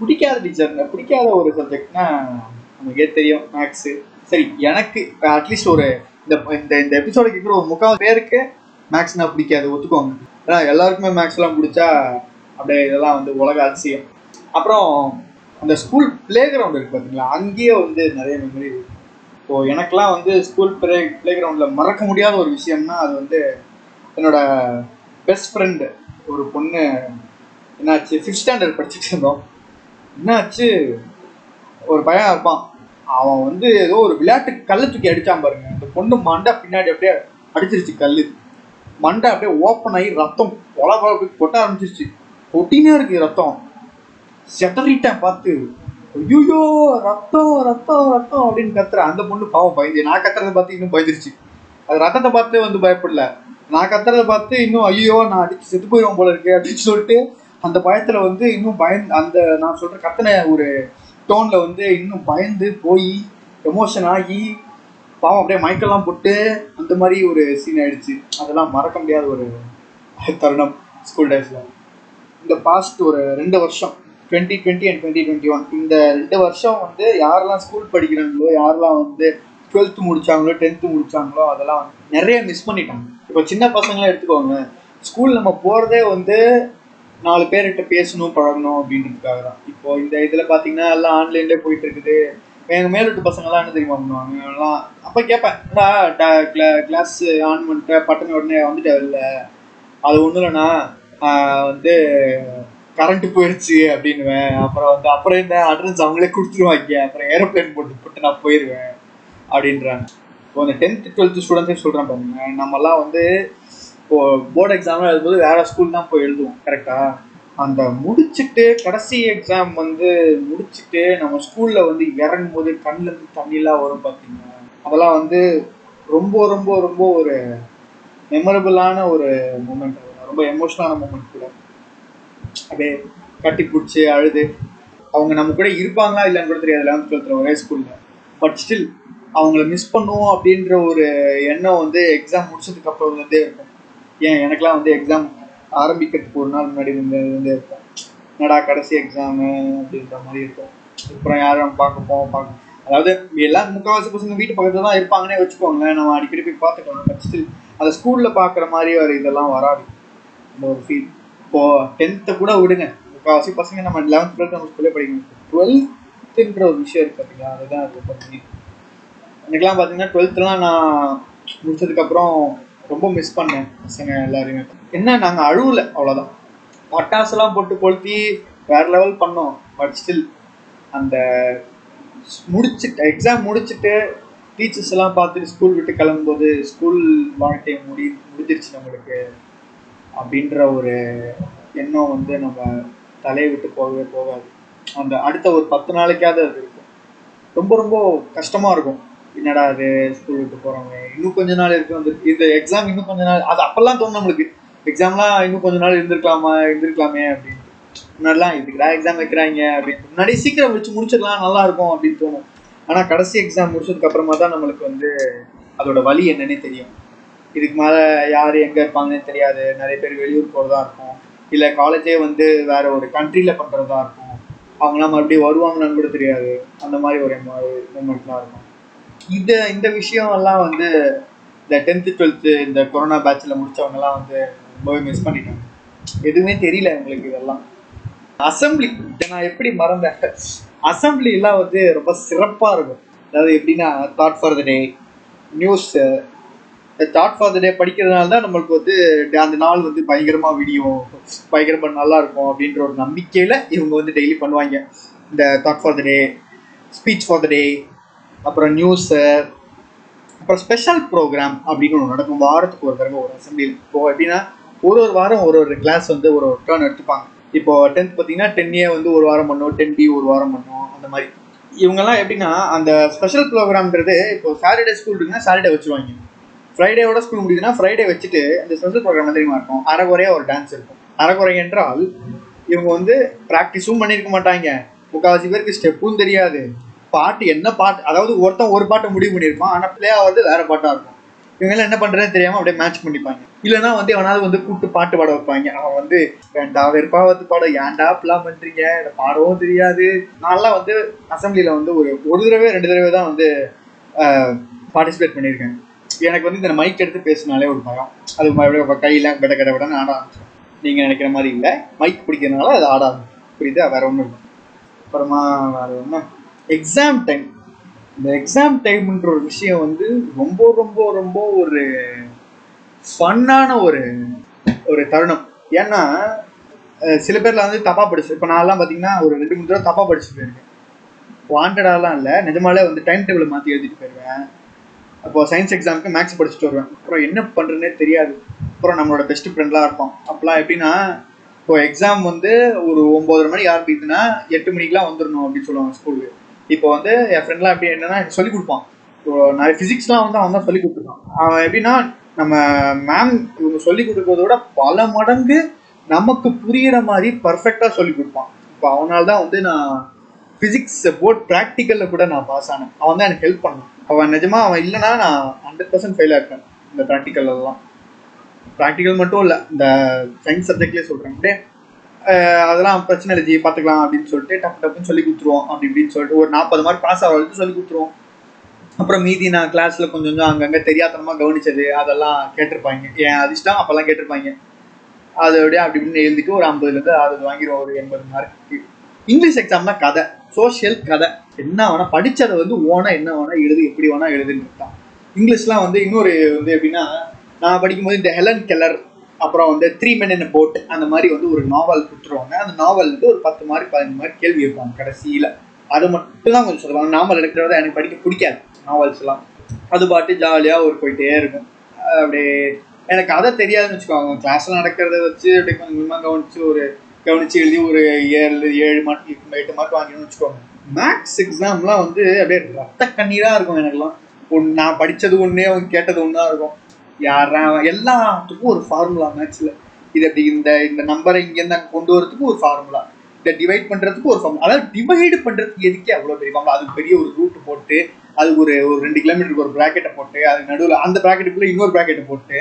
Speaker 1: பிடிக்காத டீச்சர் பிடிக்காத ஒரு சப்ஜெக்ட்னா நமக்கே தெரியும் மேக்ஸு சரி எனக்கு அட்லீஸ்ட் ஒரு இந்த இந்த இந்த எபிசோட கேட்குற ஒரு முக்கால் பேருக்கு மேக்ஸ்னா பிடிக்காது ஒத்துக்கோங்க. ஏன்னா எல்லாருக்குமே மேக்ஸ்லாம் பிடிச்சா அப்படியே இதெல்லாம் வந்து உலக அதிசயம். அப்புறம் அந்த ஸ்கூல் பிளே கிரவுண்ட் இருக்கு பார்த்தீங்களா அங்கேயே வந்து நிறைய மெமரி இருக்கு. ஸோ எனக்கெலாம் வந்து ஸ்கூல் பிளே பிளே கிரவுண்டில் மறக்க முடியாத ஒரு விஷயம்னா அது வந்து என்னோட பெஸ்ட் ஃப்ரெண்டு ஒரு பொண்ணு என்னாச்சு? ஃபிஃப்த் ஸ்டாண்டர்ட் படிச்சுட்டு இருந்தோம். என்னாச்சு? ஒரு பையன் இருப்பான். அவன் வந்து ஏதோ ஒரு விளையாட்டு கல்லை தூக்கி அடிச்சான் பாருங்க. அந்த பொண்ணு மண்டை பின்னாடி அப்படியே அடிச்சிருச்சு கல் மண்டை அப்படியே ஓப்பன் ஆகி ரத்தம் பொல பொல கொட்ட ஆரம்பிச்சிருச்சு. கொட்டினே இருக்கு ரத்தம். செட்டரிட்டேன் பார்த்து. ஐயோ ரத்தம் ரத்தம் ரத்தம் அப்படின்னு கத்துறேன். அந்த பொண்ணு பாவம் பயந்து. நான் கத்துறதை பார்த்து இன்னும் பயந்துருச்சு. அது ரத்தத்தை பார்த்து வந்து பயப்படல. நான் கத்துறதை பார்த்து இன்னும் ஐயோ நான் அடிச்சு செத்து போயிடுவோம் போல இருக்கு அப்படின்னு சொல்லிட்டு அந்த பயத்துல வந்து இன்னும் பயந்து அந்த நான் சொல்ற கத்தனை ஒரு டோனில் வந்து இன்னும் பயந்து போய் எமோஷன் ஆகி பாவம் அப்படியே மைக்கெல்லாம் போட்டு அந்த மாதிரி ஒரு சீன் ஆயிடுச்சு. அதெல்லாம் மறக்க முடியாத ஒரு தருணம் ஸ்கூல் டேஸில் இந்த பாஸ்ட் ஒரு ரெண்டு வருஷம் twenty twenty and twenty twenty one இந்த ரெண்டு வருஷம் வந்து யாரெல்லாம் ஸ்கூல் படிக்கிறாங்களோ யாரெல்லாம் வந்து டுவெல்த்து முடித்தாங்களோ டென்த்து முடித்தாங்களோ அதெல்லாம் நிறைய மிஸ் பண்ணிட்டாங்க. இப்போ சின்ன பசங்களாம் எடுத்துக்கோங்க ஸ்கூல் நம்ம போகிறதே வந்து நாலு பேர்கிட்ட பேசணும் பழகணும் அப்படின்றதுக்காக தான் இப்போ இந்த இதில் பார்த்தீங்கன்னா எல்லாம் ஆன்லைன்லேயே போயிட்டு இருக்குது எங்க மேலிட்டு பசங்கள்லாம் என்ன தெரியுமா பண்ணுவாங்க? எல்லாம் அப்ப கேட்பேன் கிளாஸ் ஆன் பண்ணிட்டு பட்டன் உடனே வந்துட்டு இல்லை அது ஒன்றும் இல்லைண்ணா. வந்து கரண்ட் போயிடுச்சு அப்படின்னுவேன். அப்புறம் வந்து அப்புறம் என்ன? அட்ரன்ஸ் அவங்களே கொடுத்துருவாங்க. அப்புறம் ஏரோப்ளேன் போட்டு போட்டு நான் போயிடுவேன் அப்படின்றாங்க. இப்போ அந்த டென்த்து டுவெல்த்து ஸ்டூடெண்ட்ஸே சொல்கிறேன் பாருங்க. நம்மலாம் வந்து இப்போ போர்டு எக்ஸாம்லாம் எழுதும்போது வேற ஸ்கூல் தான் போய் எழுதுவோம் கரெக்டா அந்த முடிச்சுட்டு கடைசி எக்ஸாம் வந்து முடிச்சுட்டு நம்ம ஸ்கூல்ல வந்து இறங்கும் போது கண்ணுல இருந்து தண்ணிலாம் வரும் பார்த்தீங்கன்னா அதெல்லாம் வந்து ரொம்ப ரொம்ப ரொம்ப ஒரு மெமரபிளான ஒரு மூமெண்ட் ரொம்ப எமோஷனலான மூமெண்ட் கூட. அப்படியே கட்டி பிடிச்சி அழுது. அவங்க நம்ம கூட இருப்பாங்களா இல்லைன்னு கூட தெரியாது லெவன்த் டுவெல்த்தில் ஒரே ஸ்கூலில் பட் ஸ்டில் அவங்கள மிஸ் பண்ணுவோம் அப்படின்ற ஒரு எண்ணம் வந்து எக்ஸாம் முடிச்சதுக்கு அப்புறம் இருந்தே இருக்கும். ஏன் எனக்கெலாம் வந்து எக்ஸாம் ஆரம்பிக்கிறதுக்கு ஒரு நாள் முன்னாடி வந்து வந்து இருக்கும் என்னடா கடைசி எக்ஸாமு அப்படின்ற மாதிரி இருக்கும். அப்புறம் யாரும் பார்க்க போவோம் பார்க்க அதாவது எல்லாம் முக்கால்வாசி பசங்க வீட்டு பக்கத்தில் தான் இருப்பாங்கன்னே வச்சுக்கோங்களேன். நம்ம அடிக்கடி போய் பார்த்துக்கலாம். பட் ஸ்டில் அந்த ஸ்கூலில் பார்க்குற மாதிரி ஒரு இதெல்லாம் வராது. அந்த ஒரு ஃபீல் இப்போ டென்த்தை கூட விடுங்க. முக்கால்வாசி பசங்க நம்ம லெவன்த் டுவெல்த் நம்ம ஸ்கூலே படிக்கணும். டுவெல்த்துன்ற ஒரு விஷயம் இருக்குது பார்த்தீங்களா அதுதான் அது பார்த்தீங்க எனக்குலாம் பார்த்தீங்கன்னா டுவெல்த்துலாம் நான் முடிச்சதுக்கப்புறம் ரொம்ப மிஸ் பண்ணேன் பசங்க எல்லாரையுமே. என்ன நாங்கள் அழுவல அவ்வளோதான் பட்டாசுலாம் போட்டு கொளுத்தி வேற லெவல் பண்ணோம். பட் ஸ்டில் அந்த முடிச்சுட்டு எக்ஸாம் முடிச்சுட்டு டீச்சர்ஸ் எல்லாம் பார்த்துட்டு ஸ்கூல் விட்டு கிளம்பும்போது ஸ்கூல் வாழ்க்கை முடி முடிஞ்சிருச்சு நம்மளுக்கு அப்படின்ற ஒரு எண்ணம் வந்து நம்ம தலையை விட்டு போகவே போகாது. அந்த அடுத்த ஒரு பத்து நாளைக்காவது அது இருக்கும். ரொம்ப ரொம்ப கஷ்டமாக இருக்கும். என்னடா அது ஸ்கூல் விட்டு போறவங்க? இன்னும் கொஞ்ச நாள் இருக்கு வந்து இந்த எக்ஸாம் இன்னும் கொஞ்ச நாள் அது அப்பெல்லாம் தோணும் நம்மளுக்கு. எக்ஸாம்லாம் இன்னும் கொஞ்ச நாள் இருந்திருக்கலாமா இருந்திருக்கலாமே அப்படின்னு. முன்னாடிலாம் இதுக்குடா எக்ஸாம் வைக்கிறாங்க அப்படின்னு. முன்னாடி சீக்கிரம் வச்சு முடிச்சிடலாம் நல்லா இருக்கும் அப்படின்னு தோணும். ஆனா கடைசி எக்ஸாம் முடிச்சதுக்கு அப்புறமா தான் நம்மளுக்கு வந்து அதோட வழி என்னன்னே தெரியும். இதுக்கு மேல யார் எங்க இருப்பாங்கன்னு தெரியாது. நிறைய பேர் வெளியூர் போறதா இருக்கும். இல்ல காலேஜே வந்து வேற ஒரு கண்ட்ரில பண்றதா இருக்கும். அவங்களாம் மறுபடியும் வருவாங்கன்னு கூட தெரியாது. அந்த மாதிரி ஒரு மூமெண்ட்லாம் இருக்கும். இந்த இந்த விஷயம் எல்லாம் வந்து இந்த டென்த்து டுவெல்த்து இந்த கொரோனா பேட்சில் முடிச்சவங்கலாம் வந்து ரொம்பவே மிஸ் பண்ணிட்டாங்க. எதுவுமே தெரியல எங்களுக்கு இதெல்லாம். அசம்பிளி நான் எப்படி மறந்தேன்? அசம்பிளிலாம் வந்து ரொம்ப சிறப்பாக இருக்கும். அதாவது எப்படின்னா thought for the day news thought for the day படிக்கிறதுனால தான் நம்மளுக்கு வந்து அந்த நாள் வந்து பயங்கரமாக விடியும். பயங்கரமாக நல்லா இருக்கும் அப்படின்ற ஒரு நம்பிக்கையில் இவங்க வந்து டெய்லி பண்ணுவாங்க. இந்த thought for the day speech for the day அப்புறம் நியூஸு அப்புறம் ஸ்பெஷல் ப்ரோக்ராம் அப்படின்னு ஒன்று நடக்கும். வாரத்துக்கு ஒரு தடவை ஒரு அசம்பிளியில் இப்போ எப்படின்னா ஒரு ஒரு வாரம் ஒரு ஒரு கிளாஸ் வந்து ஒரு ஒரு டேர்ன் எடுத்துப்பாங்க. இப்போ டென்த் பார்த்தீங்கன்னா டென் ஏ வந்து ஒரு வாரம் பண்ணும் டென் பி ஒரு வாரம் பண்ணும் அந்த மாதிரி. இவங்கெல்லாம் எப்படின்னா அந்த ஸ்பெஷல் ப்ரோக்ராம்ன்றது இப்போ சாட்டர்டே ஸ்கூல் இருக்குன்னா சாட்டர்டே வச்சுருவாங்க. ஃப்ரைடேவோட ஸ்கூல் முடியுதுன்னா ஃப்ரைடே வச்சுட்டு அந்த ஸ்பெஷல் ப்ரோக்ராம் தெரியுமா இருக்கும்? அரைகுறையாக ஒரு டான்ஸ் இருக்கும். அரைக்குறை என்றால் இவங்க வந்து ப்ராக்டிஸும் பண்ணியிருக்க மாட்டாங்க. முக்கால்வாசி பேருக்கு ஸ்டெப்பும் தெரியாது. பாட்டு என்ன பாட்டு அதாவது ஒருத்தன் ஒரு பாட்டை முடிவு பண்ணியிருப்பான் ஆனால் பிளே ஆகிறது வேற பாட்டாக இருக்கும். இவங்கெல்லாம் என்ன பண்ணுறதுன்னு தெரியாமல் அப்படியே மேட்ச் பண்ணிப்பாங்க. இல்லைன்னா வந்து எவனாவது வந்து கூப்பிட்டு பாட்டு பாட வைப்பாங்க. அவன் வந்து வேண்டா வெறுப்பா வந்து பாட ஏன்டா இப்பெல்லாம் பண்ணுறீங்க எனக்கு பாடவும் தெரியாது. நான்லாம் வந்து அசம்பிளியில் வந்து ஒரு ஒரு தடவை ரெண்டு தடவை தான் வந்து பார்ட்டிசிபேட் பண்ணியிருக்கேன். எனக்கு வந்து இந்த மைக் எடுத்து பேசினாலே ஒரு பயம். அது மறுபடியும் கையில் கட கட விடன்னு ஆட ஆரம்பிச்சோம் நீங்கள் நினைக்கிற மாதிரி இல்லை. மைக் பிடிக்கிறதுனால அது ஆடாது. புரியுது? புரியுதா வேற ஒன்றும் இல்லை. அப்புறமா வேற ஒன்றும் எக்ஸாம் டைம் இந்த எக்ஸாம் டைம்ன்ற ஒரு விஷயம் வந்து ரொம்ப ரொம்ப ரொம்ப ஒரு ஃபன்னான ஒரு ஒரு தருணம். ஏன்னா சில பேர்ல வந்து தப்பா படிச்சு இப்போ நான்லாம் பார்த்தீங்கன்னா ஒரு ரெண்டு மூணு தடவை தப்பா படிச்சுட்டு போயிருக்கேன். வாண்டடாலாம் இல்லை நிஜமாலே வந்து டைம் டேபிளை மாற்றி எழுதிட்டு போயிடுவேன் அப்போ சயின்ஸ் எக்ஸாமுக்கு மேக்ஸ் படிச்சுட்டு வருவேன். அப்புறம் என்ன பண்ணுறதுனே தெரியாது. அப்புறம் நம்மளோட பெஸ்ட் ஃப்ரெண்ட்லாம் இருப்போம் அப்போலாம் எப்படின்னா இப்போ எக்ஸாம் வந்து ஒரு ஒம்பதரை மணிக்கு ஆரம்பிக்குதுன்னா எட்டு மணிக்கெலாம் வந்துடணும் அப்படின்னு சொல்லுவாங்க ஸ்கூலுக்கு இப்போ வந்து என் ஃப்ரெண்ட்லாம் எப்படி என்னன்னா சொல்லிக் கொடுப்பான். இப்போ நிறைய ஃபிசிக்ஸ்லாம் வந்து அவன் தான் சொல்லி கொடுத்துருக்கான். அவன் எப்படின்னா நம்ம மேம் இவங்க சொல்லி கொடுக்கறத விட பல மடங்கு நமக்கு புரியிற மாதிரி பர்ஃபெக்டாக சொல்லி கொடுப்பான். இப்போ அவனால தான் வந்து நான் ஃபிசிக்ஸ் போர்ட் ப்ராக்டிக்கலில் கூட நான் பாஸ் ஆனேன். அவன் தான் எனக்கு ஹெல்ப் பண்ணான். அவன் நிஜமா அவன் இல்லைனா நான் ஹண்ட்ரட் பர்சன்ட் ஃபெயில் ஆயிருக்கேன் இந்த ப்ராக்டிக்கல்லாம் ப்ராக்டிக்கல் மட்டும் இல்லை இந்த சயின்ஸ் சப்ஜெக்ட்லேயே சொல்கிறேன் அப்படியே அதெல்லாம் பிரச்சனை இல்லை ஜி பார்த்துக்கலாம் அப்படின்னு சொல்லிட்டு டப்பு டப்புன்னு சொல்லி கொடுத்துருவோம் அப்படி இப்படின்னு சொல்லிட்டு ஒரு நாற்பது மார்க் பாஸ் ஆகிறது சொல்லி கொடுத்துருவோம். அப்புறம் மீதி நான் கிளாஸில் கொஞ்சம் கொஞ்சம் அங்கங்கே தெரியாதனமாக கவனிச்சது அதெல்லாம் கேட்டிருப்பாங்க. என் அதிர்ஷ்டம் அப்போல்லாம் கேட்டிருப்பாங்க. அதோடய அப்படியே அப்படி இப்படின்னு எழுதிட்டு ஒரு ஐம்பதுலேருந்து அறுபது வாங்கிடுவோம் ஒரு எண்பது மார்க்கு இங்கிலீஷ் எக்ஸாம்னா கதை சோஷியல் கதை. என்ன வேணா படித்ததை வந்து ஓனா என்ன வேணா எழுது எப்படி வேணா எழுதுன்னு தான் இங்கிலீஷ்லாம் வந்து இன்னொரு வந்து எப்படின்னா நான் படிக்கும்போது இந்த ஹெலன் கெல்லர் அப்புறம் வந்து த்ரீ மென் என்ன போட் அந்த மாதிரி வந்து ஒரு நாவல் கொடுத்துருவாங்க. அந்த நாவல் வந்து ஒரு பத்து மார்க் பதினஞ்சு மார்க் கேள்வி இருப்பாங்க கடைசியில். அது மட்டும் தான் கொஞ்சம் சொல்லுவாங்க. நாவல் எடுக்கிறத எனக்கு படிக்க பிடிக்காது நாவல்ஸ் எல்லாம். அது பாட்டு ஜாலியாக ஒரு போயிட்டே இருக்கும். அப்படியே எனக்கு அதை தெரியாதுன்னு வச்சுக்கோங்க. கிளாஸில் நடக்கிறத வச்சு அப்படியே கொஞ்சம் கொஞ்சமாக கவனிச்சு ஒரு கவனிச்சு எழுதி ஒரு ஏழு ஏழு மார்க் எட்டு மார்க் வாங்கினு வச்சுக்கோங்க. மேக்ஸ் எக்ஸாம்லாம் வந்து அப்படியே ரத்த கண்ணீராக இருக்கும் எனக்குலாம் ஒன்று நான் படித்தது ஒன்றே அவங்க கேட்டது ஒன்றா இருக்கும். யாரா எல்லாத்துக்கும் ஒரு ஃபார்முலா மேக்ஸில் இது அப்படி இந்த இந்த நம்பரை இங்கேருந்து அங்கே கொண்டு வரதுக்கு ஒரு ஃபார்முலா இதை டிவைட் பண்ணுறதுக்கு ஒரு ஃபார்முலா அதாவது டிவைடு பண்ணுறதுக்கு எதுக்கே அவ்வளோ பெரிய ஃபார்முலா அதுக்கு பெரிய ஒரு ரூட் போட்டு அதுக்கு ஒரு ஒரு ரெண்டு கிலோமீட்டருக்கு ஒரு ப்ராக்கெட்டை போட்டு அது நடுவில் அந்த ப்ராக்கெட்டுக்குள்ளே இன்னொரு ப்ராக்கெட்டை போட்டு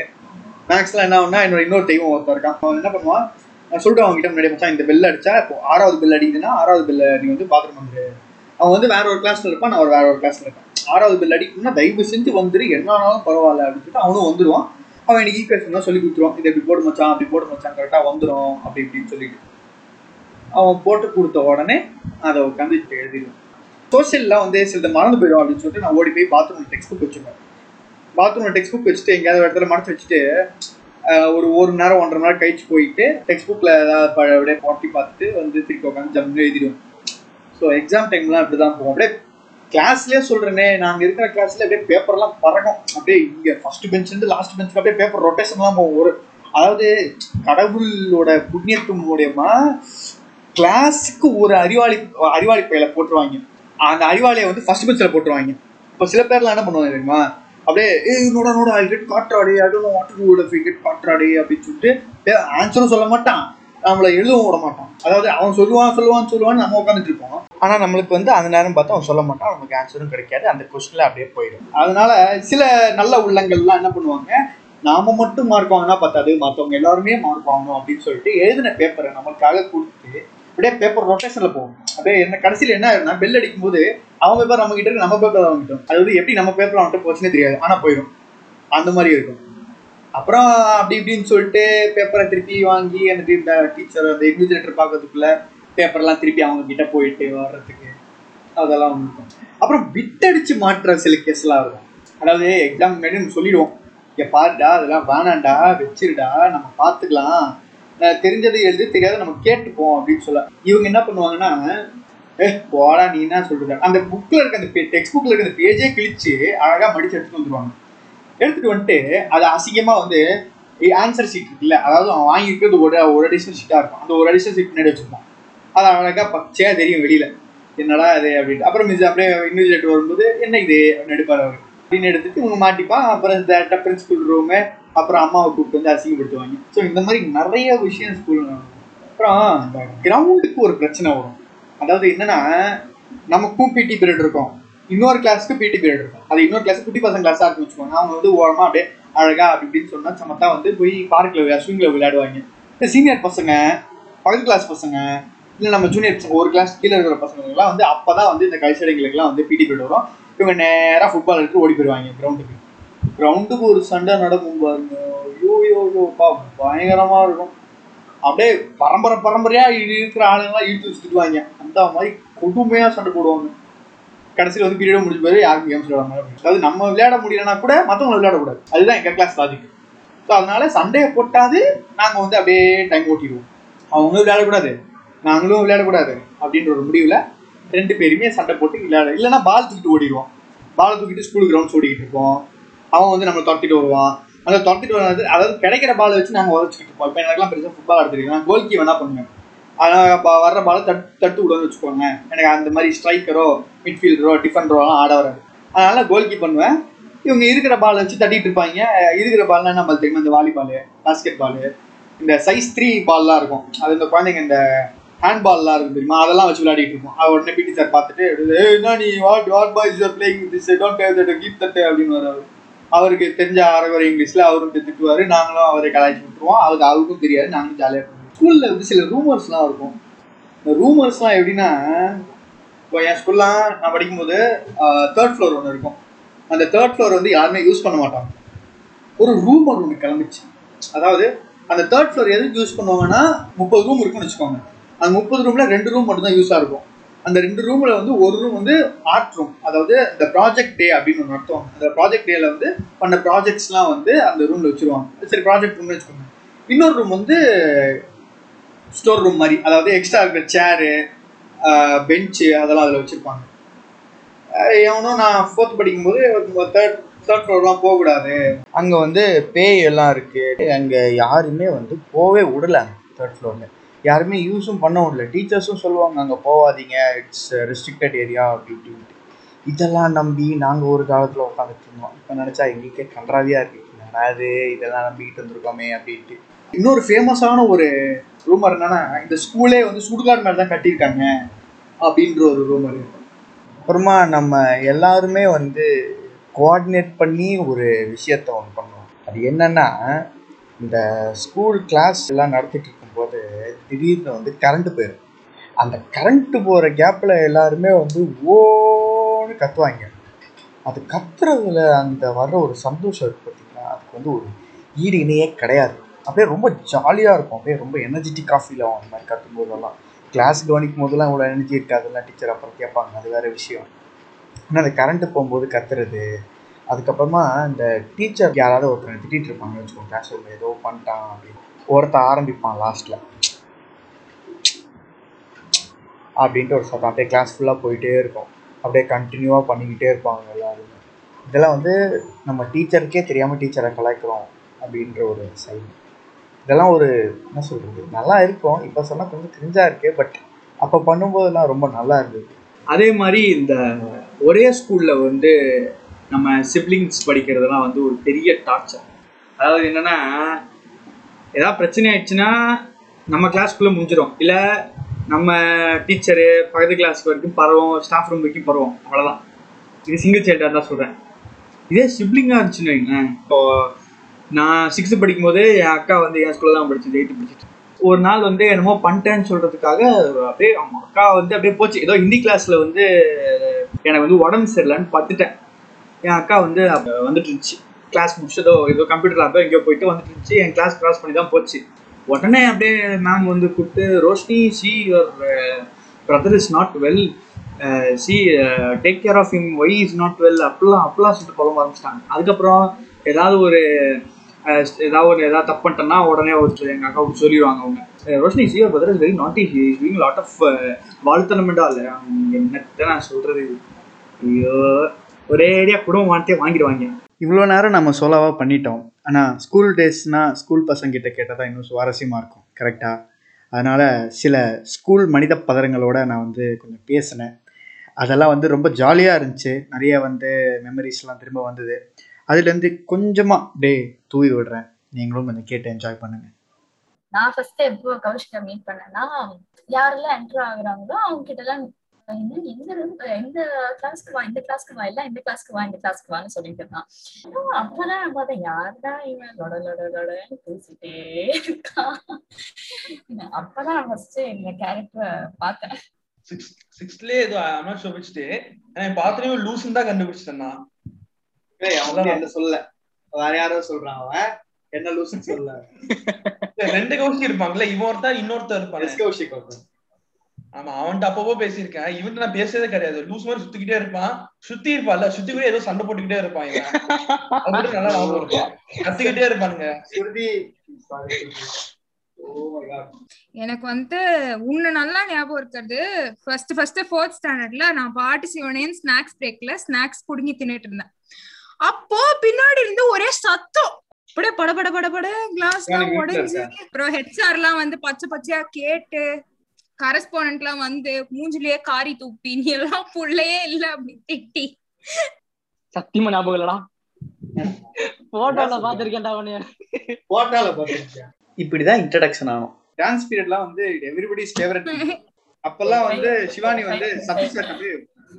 Speaker 1: மேக்ஸில் என்ன ஆகும்னா என்னோட இன்னொரு தெய்வம் ஒருத்தர் இருக்கான். அவன் என்ன பண்ணுவான்? நான் சொல்லிட்டு அவங்க கிட்ட முன்னாடி மச்சான் இந்த பெல் அடிச்சா இப்போ ஆறாவது பெல் அடிக்குதுன்னா ஆறாவது பெல்ல நீ வந்து பாத்ரூம் வந்துரு. அவன் வந்து வேற ஒரு கிளாஸ்ல இருப்பான் நான் ஒரு வேற ஒரு கிளாஸ்ல இருப்பேன். ஆறாவது பெல் அடிக்கணும்னா தயவு செஞ்சு வந்துரு என்ன ஆனாலும் பரவாயில்ல அப்படின்னு சொல்லிட்டு அவனும் வந்துடுவான் அவன் எனக்கு ஈக்குவேஷன்லாம் சொல்லி கொடுத்துருவான். இதை இப்படி போடு மச்சான் அப்படி போடு மச்சான் கரெக்டாக வந்துடும் அப்படி இப்படின்னு சொல்லிட்டு. அவன் போட்டு கொடுத்த உடனே அதை உட்காந்து எழுதிடுவான். சோஷியல்லாம் வந்து சில மறந்து போயிடும் அப்படின்னு சொல்லிட்டு நான் ஓடி போய் பாத்ரூம் டெக்ஸ்ட் புக் வச்சுப்பேன் பாத்ரூம் டெக்ஸ்ட் புக் வச்சுட்டு எங்கேயாவது இடத்துல மறைச்சு வச்சுட்டு ஒரு ஒரு மணி நேரம் ஒன்றரை மணி நேரம் கழிச்சு போயிட்டு டெக்ஸ்ட் புக்கில் ஏதாவது அப்படியே போட்டி பார்த்துட்டு வந்து திருப்பி உட்காந்து ஜம்னு எழுதிடுவேன். ஸோ எக்ஸாம் டைம்லாம் இப்படி தான் போகும். அப்படியே கிளாஸ்லயே சொல்கிறேனே நாங்கள் இருக்கிற கிளாஸ்ல அப்படியே பேப்பர்லாம் பறக்கும் அப்படியே இங்கே ஃபர்ஸ்ட் பெஞ்ச்லேருந்து லாஸ்ட் பெஞ்சுக்கு அப்படியே பேப்பர் ரொட்டேஷன் தான் போகும். ஒரு அதாவது கடவுளோட புண்ணியத்து மூலியமா கிளாஸுக்கு ஒரு அறிவாளி அறிவாளி பையில போட்டுருவாங்க. அந்த அறிவாளியை வந்து ஃபர்ஸ்ட் பெஞ்சில் போட்டுருவாங்க. இப்போ சில பேர்லாம் என்ன பண்ணுவாங்க தெரியுமா? அப்படியே ஏ நோட நோட I get காற்றாடி I don't what to get காற்றாடி அப்படின்னு சொல்லிட்டு ஆன்சரும் சொல்ல மாட்டான். நம்மளை எழுதவும் விட மாட்டான். அதாவது அவன் சொல்லுவான் சொல்லுவான் சொல்லுவான்னு நம்ம உட்காந்துட்டு இருப்போம். ஆனா நம்மளுக்கு வந்து அந்த நேரம் பார்த்து அவன் சொல்ல மாட்டான். நமக்கு ஆன்சரும் கிடைக்காது. அந்த கொஸ்டின்ல அப்படியே போயிடும் அதனால சில நல்ல உள்ளங்கள்லாம் என்ன பண்ணுவாங்க? நாம மட்டும் மார்க் வாங்கினா பத்தாது. மற்றவங்க எல்லாருமே மார்க் வாங்கணும் அப்படின்னு சொல்லிட்டு எழுதின பேப்பரை நமக்காக கொடுத்து அப்படியே பேப்பர் ரொட்டேஷன்ல போகும் அப்படியே என்ன கடைசியில் என்ன ஆயிரும்னா பெல் அடிக்கும் போது அவன் பேப்பர் நம்ம கிட்ட இருக்கு நம்ம பேப்பர் வாங்கிட்டோம். அது வந்து எப்படி நம்ம பேப்பர் அவன்கிட்ட போச்சுன்னே தெரியாது. ஆனா போயிடும் அந்த மாதிரி இருக்கும். அப்புறம் அப்படி இப்படின்னு சொல்லிட்டு பேப்பரை திருப்பி வாங்கி எனக்கு இந்த டீச்சர் அந்த இன்விஜிலேட்டர் பார்க்கறதுக்குள்ள பேப்பர்லாம் திருப்பி அவங்க கிட்ட போயிட்டு வர்றதுக்கு அதெல்லாம் இருக்கும். அப்புறம் விட்டடிச்சு மாட்டுற சில கேஸ்லாம் இருக்கும். அதாவது எக்ஸாம் முன்னாடி நம்ம சொல்லிடுவோம். இங்கே பாருடா அதெல்லாம் வேணாண்டா வச்சிருடா நம்ம பார்த்துக்கலாம். தெரிஞ்சது தெரிஞ்சதை எழுதி தெரியாத நம்ம கேட்டுப்போம் அப்படின்னு சொல்ல. இவங்க என்ன பண்ணுவாங்கன்னா ஏ போடா நீ என்ன சொல்றது அந்த புக்கில் இருக்க அந்த டெக்ஸ்ட் புக்கில் இருக்க அந்த பேஜே கிழிச்சு அழகாக மடிச்சு எடுத்துட்டு வந்துருவாங்க. எடுத்துட்டு வந்துட்டு அது அசிங்கமா வந்து ஆன்சர் ஷீட் இருக்குல்ல அதாவது அவன் வாங்கியிருக்கிறது ஒரு ஒரு அடிஷனல் ஷீட்டாக இருக்கும். அந்த ஒரு அடிஷனல் ஷீட் முன்னாடி வச்சிருப்பான். அது அழகாக பச்சையாக தெரியும் வெளியில. என்னடா அது அப்படின்ட்டு. அப்புறம் மிஸ் அப்படியே இன்விஜிலேட் வரும்போது என்ன இது? அப்படின்னு எடுப்பார் அவர். அப்படின்னு எடுத்துட்டு இவங்க மாட்டிப்பான். அப்புறம் இந்த பிரின்சிபல் ரூமு அப்புறம் அம்மாவை கூப்பிட்டு வந்து அசிங்கப்படுத்துவாங்க. ஸோ இந்த மாதிரி நிறைய விஷயம் ஸ்கூல் அப்புறம் இந்த கிரவுண்டுக்கு ஒரு பிரச்சனை வரும். அதாவது என்னன்னா நமக்கும் பிடி பீரியட் இருக்கும். இன்னொரு கிளாஸ்க்கு பிடி பீரியட் இருக்கும். அது இன்னொரு கிளாஸ் குட்டி பசங்க கிளாஸாக இருக்குன்னு வச்சுக்கோங்க. அவங்க வந்து ஓரமாக அப்படியே அழகா அப்படி இப்படின்னு சொன்னா சமத்தா வந்து போய் பார்க்ல ஸ்விங்ல விளையாடுவாங்க. இந்த சீனியர் பசங்க பக்கத்து கிளாஸ் பசங்க இல்லை நம்ம ஜூனியர் பசங்க ஒரு கிளாஸ் கீழே இருக்கிற பசங்களுக்குலாம் வந்து அப்போ தான் வந்து இந்த கல்ச்சரைங்களுக்குலாம் வந்து பிடி பீரியட் வரும். இவங்க நேராக ஃபுட்பால் எடுத்து ஓடி போயிடுவாங்க கிரவுண்டுக்கு கிரவுண்டுக்கு ஒரு சண்டை நடக்கும் பாருங்க. ஐயோ யோ யோப்பா இருக்கும். அப்படியே பரம்பரை பரம்பரையாக இருக்கிற ஆளுங்கெல்லாம் இழுத்து வச்சுட்டுவாங்க அந்த மாதிரி கொடுமையாக சண்டை போடுவாங்க. கடைசியில் வந்து பீரியடும் முடிஞ்ச பிறகு யாருக்கும் கேம்ஸ் விளையாட மாதிரி அதாவது நம்ம விளையாட முடியலன்னா கூட மற்றவங்க விளையாடக்கூடாது அதுதான் எங்கள் கிளாஸ் லாஜிக் ஸோ அதனால சண்டையை போட்டாது நாங்கள் வந்து அப்படியே டைம் ஓட்டிடுவோம். அவங்களும் விளையாடக்கூடாது நாங்களும் விளையாடக்கூடாது அப்படின்ற ஒரு முடிவில் ரெண்டு பேருமே சண்டை போட்டு விளையாட இல்லைன்னா பால் தூக்கிட்டு ஓடிடுவோம். பால் தூக்கிட்டு ஸ்கூல் கிரவுண்ட்ஸ் ஓடிக்கிட்டு இருப்போம். அவன் வந்து நம்மளை துரத்திட்டு வருவான். அந்த துரத்திட்டு வர்றது அதாவது கிடைக்கிற பாலை வச்சு நாங்கள் உதச்சிக்கிட்டு இருப்போம். இப்போ எனக்குலாம் பெருசாக ஃபுட்பால் எடுத்துருக்கோம் நான் கோல்கி வேணா பண்ணுவேன். ஆனால் வர்ற பாலை தட் தட்டு விடுன்னு வச்சுக்கோங்க. எனக்கு அந்த மாதிரி ஸ்ட்ரைக்கரோ மிட்ஃபீல்டரோ டிஃபெண்டரோலாம் ஆட வராது. அதனால கீப் பண்ணுவேன். இவங்க இருக்கிற பாலை வச்சு தட்டிட்டு இருப்பாங்க. இருக்கிற பால்னா நம்ம தெரியும் தெரியுமா? இந்த வாலிபால் பாஸ்கெட் பால் இந்த சைஸ் த்ரீ பால்லாம் இருக்கும். அது இந்த குழந்தைங்க இந்த ஹேண்ட் பால்லாம் இருக்கும் தெரியுமா? அதெல்லாம் வச்சு விளையாடிட்டு இருப்போம். அது உடனே பிடி சார் பார்த்துட்டு என்ன நீ? What what boys are playing this don't have that keep that அப்படின்னு வராரு அவருக்கு தெரிஞ்ச அரைகுறை இங்கிலீஷில் அவரும் திட்டுவார் நாங்களும் அவரை கலாய்ச்சி விட்டுருவோம். அவருக்கு அவருக்கும் தெரியாது. நாங்களும் ஜாலியாக ஸ்கூலில் வந்து சில ரூமர்ஸ்லாம் இருக்கும். இந்த ரூமர்ஸ்லாம் எப்படின்னா இப்போ என் ஸ்கூல்லாம் நான் படிக்கும்போது தேர்ட் ஃப்ளோர் ஒன்று இருக்கும். அந்த தேர்ட் ஃப்ளோர் வந்து யாருமே யூஸ் பண்ண மாட்டாங்க. ஒரு ரூமர் ஒன்று கிளம்பிச்சு. அதாவது அந்த தேர்ட் ஃப்ளோர் எதுக்கு யூஸ் பண்ணுவாங்கன்னா முப்பது ரூம் இருக்குன்னு வச்சுக்கோங்க. அந்த முப்பது ரூமில் ரெண்டு ரூம் மட்டும் தான் யூஸாக இருக்கும். அந்த ரெண்டு ரூமில் வந்து ஒரு ரூம் வந்து ஆர்ட் ரூம் அதாவது இந்த ப்ராஜெக்ட் டே அப்படின்னு ஒன்று அர்த்தம். அந்த ப்ராஜெக்ட் டேல வந்து பண்ண ப்ராஜெக்ட்ஸ்லாம் வந்து அந்த ரூமில் வச்சிருவாங்க. சரி ப்ராஜெக்ட் ரூம்னு வச்சுக்கோங்க. இன்னொரு ரூம் வந்து ஸ்டோர் ரூம் மாதிரி அதாவது எக்ஸ்ட்ரா இருக்கிற சேரு பெஞ்சு அதெல்லாம் அதில் வச்சுருப்பாங்க. எவனும் நான் ஃபோர்த் படிக்கும்போது தேர்ட் தேர்ட் ஃப்ளோர்லாம் போகக்கூடாது அங்கே வந்து பேய் எல்லாம் இருக்குது அங்கே யாருமே வந்து போவே விடலை தேர்ட் ஃப்ளோரில் யாருமே யூஸும் பண்ண விடல. டீச்சர்ஸும் சொல்லுவாங்க அங்கே போகாதீங்க இட்ஸ் ரெஸ்ட்ரிக்டட் ஏரியா அப்படி இப்படின்ட்டு இதெல்லாம் நம்பி நாங்கள் ஒரு காலத்தில் உட்காந்துட்டு இருந்தோம். இப்போ நினச்சா எங்களுக்கே கன்றாவியாக இருக்குது அது இதெல்லாம் நம்பிக்கிட்டு வந்திருக்கோமே அப்படின்ட்டு இன்னொரு ஃபேமஸான ஒரு ரூமர் என்னன்னா இந்த ஸ்கூலே வந்து சுடுகாடு மேலே தான் கட்டியிருக்காங்க அப்படின்ற ஒரு ரூமர் அப்புறமா நம்ம எல்லாருமே வந்து கோஆர்டினேட் பண்ணி ஒரு விஷயத்த ஒன்று பண்ணோம். அது என்னன்னா இந்த ஸ்கூல் கிளாஸ் எல்லாம் நடத்திட்டு இருக்கும்போது திடீர்னு வந்து கரண்ட்டு போயிடும் அந்த கரண்ட்டு போகிற கேப்பில் எல்லாருமே வந்து ஓன்னு கத்துவாங்க. அது கத்துறதுல அந்த வர்ற ஒரு சந்தோஷம் இருக்கு பார்த்தீங்கன்னா அதுக்கு வந்து ஒரு ஈடு இணையே கிடையாது. அப்படியே ரொம்ப ஜாலியாக இருக்கும். அப்படியே ரொம்ப எனர்ஜெட்டிக்காக ஃபீல் ஆகும் அந்த மாதிரி கத்தும் போதெல்லாம் கிளாஸ் கவனிக்கும் போதெல்லாம் இவ்வளோ எனர்ஜி இருக்காதுலாம் டீச்சர் அப்புறம் கேட்பாங்க. அது வேறு விஷயம். ஆனால் அந்த கரண்ட்டு போகும்போது கத்துறது அதுக்கப்புறமா இந்த டீச்சர் யாராவது ஒருத்தர் திட்டிகிட்டு இருப்பாங்க வச்சுக்கோங்க. கிளாஸ் ரூமில் ஏதோ பண்ணிட்டான் அப்படின்னு. ஒருத்தன் ஆரம்பிப்பான் லாஸ்ட்டில் அப்படின்ட்டு ஒரு சத்தம். அப்படியே கிளாஸ் ஃபுல்லாக போயிட்டே இருக்கும். அப்படியே கண்டினியூவாக பண்ணிக்கிட்டே இருப்பாங்க எல்லாருமே. இதெல்லாம் வந்து நம்ம டீச்சருக்கே தெரியாமல் டீச்சரை கலாய்க்கிறோம் அப்படின்ற ஒரு சைடு இதெல்லாம் ஒரு என்ன சொல்கிறது நல்லா இருக்கும். இப்போ சொன்னால் கொஞ்சம் கிரிஞ்சாக இருக்கு பட் அப்போ பண்ணும்போதெல்லாம் ரொம்ப நல்லா இருந்தது. அதே மாதிரி இந்த ஒரே ஸ்கூலில் வந்து நம்ம சிப்ளிங்ஸ் படிக்கிறதெல்லாம் வந்து ஒரு பெரிய டார்ச்சர் அதாவது என்னென்னா ஏதாவது பிரச்சனை ஆயிடுச்சுன்னா நம்ம கிளாஸ்க்குள்ளே முடிஞ்சிடும் இல்லை நம்ம டீச்சரு பக்கத்து கிளாஸ் வரைக்கும் பரவும் ஸ்டாஃப் ரூம் வரைக்கும் பரவும். அவ்வளோதான் இது சிங்கிள் சைல்டாக தான் சொல்கிறேன் இதே சிப்ளிங்காக இருந்துச்சுன்னு வைங்களேன். இப்போ நான் சிக்ஸ்த்து படிக்கும்போது என் அக்கா வந்து என் ஸ்கூலில் தான் படிச்சது எயித்து படிச்சுட்டு ஒரு நாள் வந்து என்னமோ பண்ணிட்டேன்னு சொல்கிறதுக்காக அப்படியே அவங்க அக்கா வந்து அப்படியே போச்சு. ஏதோ ஹிந்தி கிளாஸில் வந்து எனக்கு வந்து உடம்பு சரியில்லைன்னு பார்த்துட்டேன் என் அக்கா வந்து வந்துட்டு இருந்துச்சு கிளாஸ் முடிச்சதோ ஏதோ கம்ப்யூட்டர் லேபோ எங்கேயோ போயிட்டு வந்துட்டு இருந்துச்சு என் கிளாஸ் கிராஸ் பண்ணி தான் போச்சு. உடனே அப்படியே மேம் வந்து கூப்பிட்டு Roshini see your brother is not well see take care of him why is not well அப்படிலாம் அப்படிலாம் சொல்லிட்டு புலம்ப ஆரம்பிச்சிட்டாங்க. அதுக்கப்புறம் ஏதாவது ஒரு ஏதாவது ஒரு ஏதாவது தப்பு பண்ணிட்டேன்னா உடனே ஒரு எங்கள் அக்காவுக்கு சொல்லிடுவாங்க அவங்க. Roshini see your brother is very naughty is doing lot of வாழ்த்தனமெண்டா இல்லை என்னத்தை நான் சொல்கிறது ஐயோ ஒரே ஏரியா குடும்பம் வாங்கிட்டே வாங்கிடுவாங்க. இவ்வளோ நேரம் நம்ம சோலாவாக பண்ணிட்டோம். ஆனால் ஸ்கூல் டேஸ்னால் ஸ்கூல் பசங்கிட்ட கேட்டால் தான் இன்னும் சுவாரஸ்யமாக இருக்கும். கரெக்டாக அதனால் சில ஸ்கூல் மனித பதரங்களோட நான் வந்து கொஞ்சம் பேசினேன். அதெல்லாம் வந்து ரொம்ப ஜாலியாக இருந்துச்சு. நிறைய வந்து மெமரிஸ்லாம் திரும்ப வந்தது. அதுலேருந்து கொஞ்சமாக டே தூவி விடுறேன். நீங்களும் கொஞ்சம் கேட்டு என்ஜாய் பண்ணுங்கள்
Speaker 7: நான் ஃபர்ஸ்ட் எப்போ கௌஷிகா மீட் பண்ணேன்னா யாரெல்லாம் என்டர் ஆகுறாங்களோ அவங்க கிட்ட எல்லாம் என்ன எந்த எந்த கிளாஸ்க்கு வா இந்த கிளாஸ்க்கு வா இல்ல இந்த கிளாஸ்க்கு வா இந்த கிளாஸ்க்கு வான்னு சொல்லிட்டு இருந்தான். அப்பதான் நான் பார்த்தேன் யாருடா இவன் லொட லொட லொடன்னு பேசிட்டே இருக்கான். அப்பதான் நான் ஃபர்ஸ்ட் இந்த கேரக்டரை பார்த்தேன்.
Speaker 8: சிக்ஸ்த்லயே ஏதோ I'm not show which day நான் பார்த்தனே லூசுன்னு தான் கண்டுபிடிச்சிட்டேன் நான்.
Speaker 1: என்ன சொல்ல வேற யாரோ சொல்றான் அவன். என்ன லூசுன்னு சொல்ல
Speaker 8: ரெண்டு கௌஷி இருப்பாங்கல்ல இவன் இன்னொருத்தர் இருப்பாங்க
Speaker 1: கௌஷிக்
Speaker 8: ஆமா அவன்கிட்ட அப்பப்போ பேசியிருக்கேன். இவன்ட்ட நான் பேசுறதே கிடையாது. லூஸ் மாதிரி சுத்திக்கிட்டே இருப்பான். சுத்தி இருப்பான்ல சுத்தி கூட ஏதோ சண்டை போட்டுக்கிட்டே இருப்பான் இவன். நல்லா ஞாபகம் இருக்கும். கத்துக்கிட்டே இருப்பானுங்க.
Speaker 1: காட்
Speaker 9: எனக்கு வந்து உன்னை நல்லா ஞாபகம் இருக்கிறது ஃபர்ஸ்ட் ஃபர்ஸ்ட் ஃபோர்த் ஸ்டாண்டர்ட்ல நான் பாட்டு சிவனேன் ஸ்நாக்ஸ் பிரேக்ல ஸ்நாக்ஸ் புடுங்கி தின்னுட்டு இருந்தேன். அப்போ பின்னாடி இருந்து ஒரே சத்தம். அப்படியே பட பட பட பட கிளாஸ் எல்லாம் உடைஞ்சு. அப்புறம் ஹெச்ஆர் எல்லாம் வந்து பச்சை பச்சையா கேட்டு கரஸ்பாண்ட் எல்லாம் வந்து மூஞ்சிலேயே காரி தூப்பி நீ எல்லாம் புள்ளையே இல்ல அப்படி திட்டி.
Speaker 4: சத்தியமா ஞாபகம் இல்லடா. போட்டோல பாத்திருக்கேன்டா உன்னைய
Speaker 1: போட்டால பாத்துருக்கியா இப்படிதான் இன்ட்ரடக்ஷன் ஆனோம் டான்ஸ் பீரியட்லாம் வந்து எவ்ரிபடிஸ் ஃபேவரட் அப்பெல்லாம் வந்து சிவானி வந்து சதீஷ் சார் வந்து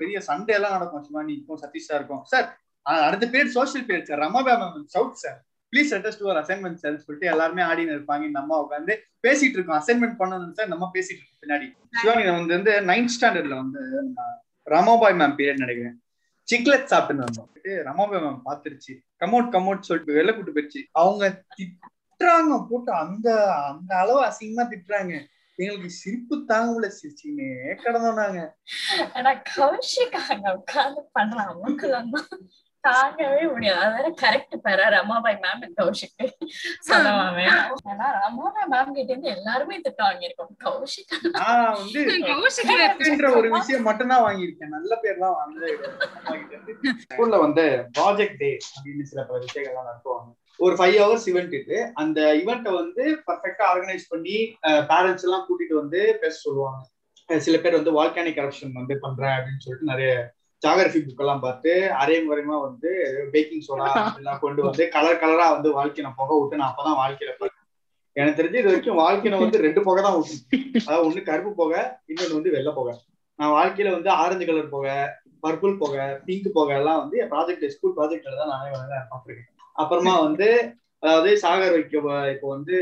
Speaker 1: பெரிய சண்டே எல்லாம் நடக்கும் சிவானி. இருக்கும் சதீஷ் சார் இருக்கும் சார் அடுத்த period social period sir Ramaba ma'am south sir please attest to assignment sir சொல்லிட்டு எல்லாருமே ஆடின்னு இருப்பாங்க. இந்த அம்மா உட்காந்து பேசிட்டு இருக்கோம். அசைன்மெண்ட் பண்ணணும் சார் நம்ம பேசிட்டு இருக்கோம் பின்னாடி. சிவானி வந்து வந்து நைன்த் ஸ்டாண்டர்ட்ல வந்து ரமாபாய் மேம் பீரியட் நினைக்கிறேன்? சிக்லெட் சாப்பிட்டுன்னு வந்தோம். ரமாபாய் மேம் பாத்துருச்சு கமோட் கமோட் சொல்லிட்டு வெளில கூட்டு போயிடுச்சு அவங்க திட்டுறாங்க. போட்டு அந்த அந்த அளவு அசிங்கமா திட்டுறாங்க. எங்களுக்கு சிரிப்பு தாங்க முடியல சிரிச்சுக்கினே கடந்தோம் நாங்க.
Speaker 7: ஆனா கௌஷிக் அங்க தாங்கவே முடியாது. அது வேற கரெக்ட் பேரா ரமாபாய் மேம் கௌஷிக் ஏன்னா ரமாபாய் மேம் கிட்ட இருந்து எல்லாருமே திட்டம் வாங்கியிருக்கோம். கௌஷிக்
Speaker 1: நான் வந்து
Speaker 9: கௌஷிக்
Speaker 1: அப்படின்ற ஒரு விஷயம் மட்டும்தான் வாங்கியிருக்கேன். நல்ல பேர் தான் வாங்கிட்டு ஸ்கூல்ல வந்து ப்ராஜெக்ட் டே அப்படின்னு சில பல விஷயங்கள்லாம் நடத்துவாங்க. ஒரு ஃபைவ் ஹவர்ஸ் இவெண்ட் இது. அந்த இவெண்ட்டை வந்து பர்ஃபெக்டா ஆர்கனைஸ் பண்ணி பேரண்ட்ஸ் எல்லாம் கூட்டிட்டு வந்து பேச சொல்லுவாங்க. சில பேர் வந்து வால்கானிக் கரப்ஷன் வந்து பண்றேன் அப்படின்னு சொல்லிட்டு நிறைய ஜாகிரபி புக் எல்லாம் பார்த்து அரையும் குறையமா வந்து பேக்கிங் சோடா எல்லாம் கொண்டு வந்து கலர் கலரா வந்து வாழ்க்கையை நான் புகை விட்டு நான் அப்பதான் வாழ்க்கையில பார்த்தேன். எனக்கு தெரிஞ்சு இது வரைக்கும் வாழ்க்கையில வந்து ரெண்டு புகை தான் விட்டு அதாவது ஒண்ணு கருப்பு புகை இன்னொன்னு வந்து வெள்ளை புகை. நான் வாழ்க்கையில வந்து ஆரஞ்சு கலர் புகை பர்பிள் புகை பிங்க் புகை எல்லாம் வந்து என் ப்ராஜெக்ட் ஸ்கூல் ப்ராஜெக்ட்ல தான் நானே வந்து பார்த்துருக்கேன். அப்புறமா வந்து அதாவது சாகர் வைக்க இப்போ வந்து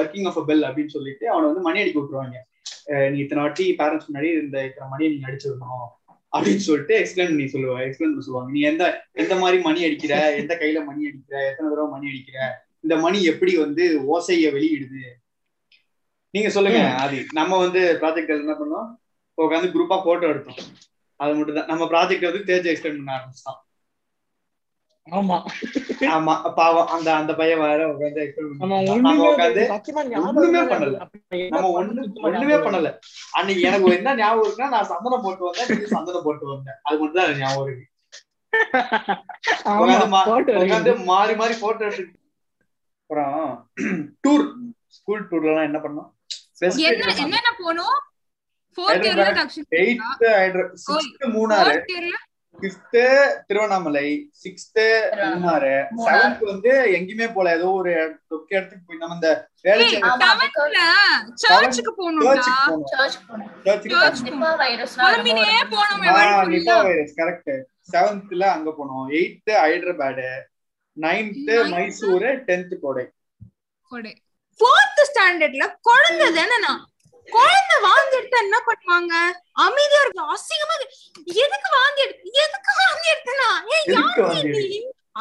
Speaker 1: ஒர்க்கிங் ஆஃப் அ பெல் அப்படின்னு சொல்லிட்டு அவனை வந்து மணி அடிக்க விட்டுருவாங்க. நீ இத்தனை வாட்டி பேரண்ட்ஸ் முன்னாடி இந்த இத்தனை மணியை நீங்க அடிச்சிருக்கணும். அப்படின்னு சொல்லிட்டு எக்ஸ்பிளைன் பண்ணி சொல்லுவா எக்ஸ்பிளைன் பண்ண சொல்லுவாங்க. நீ எந்த எந்த மாதிரி மணி அடிக்கிற எந்த கையில மணி அடிக்கிற எத்தனை தடவை மணி அடிக்கிற இந்த மணி எப்படி வந்து ஓசைய வெளியிடுது? நீங்க சொல்லுங்க ஆதி. நம்ம வந்து ப்ராஜெக்ட் என்ன பண்ணோம்? உட்காந்து குரூப்பா போட்டோ எடுத்தோம். அது மட்டும் தான் நம்ம ப்ராஜெக்ட் வந்து தேஜ் எக்ஸ்பிளைன் பண்ண ஆரம்பிச்சிட்டோம்.
Speaker 8: ஆமா.
Speaker 1: ஆமா பாவம் அந்த அந்த பையன் வேற
Speaker 8: ஒண்ணுமே
Speaker 1: பண்ணல. நம்ம ஒண்ணு ஒண்ணுமே பண்ணல. அன்னைக்கு எனக்கு என்ன ஞாபகம் இருக்குன்னா நான் சந்தனம் போட்டு வந்தேன் நீ சந்தனம் போட்டு வந்தேன். அது மட்டும் தான் ஞாபகம் இருக்கு. உட்காந்து மாறி மாறி போட்டோ எடுத்து. அப்புறம் டூர் ஸ்கூல் டூர்ல எல்லாம் என்ன பண்ணோம்?
Speaker 9: என்னென்ன போனோம்?
Speaker 1: Munnar. Fifth Tiruvannamalai sixth Munnar seventh வந்து எங்கேயுமே போல. ஏதோ ஒரு தொக்க இடத்துக்கு போய் நம்ம இந்த
Speaker 9: சர்ச்சுக்கு
Speaker 1: போனோம் நிபா வைரஸ் கரெக்ட் செவன்த்ல அங்க போனோம் eighth Hyderabad. Ninth. Mysuru tenth Kodai.
Speaker 9: Kodai. Fourth ஸ்டாண்டர்ட்ல குழந்தை தானே நான் குழந்தை வாந்தி எடுத்தா என்ன பண்ணுவாங்க? அமைதியா இருக்கும். அசிங்கமா இருக்கு. எதுக்கு வாந்தி எடுத்து எதுக்கு வாந்தி எடுத்தனா ஏன்?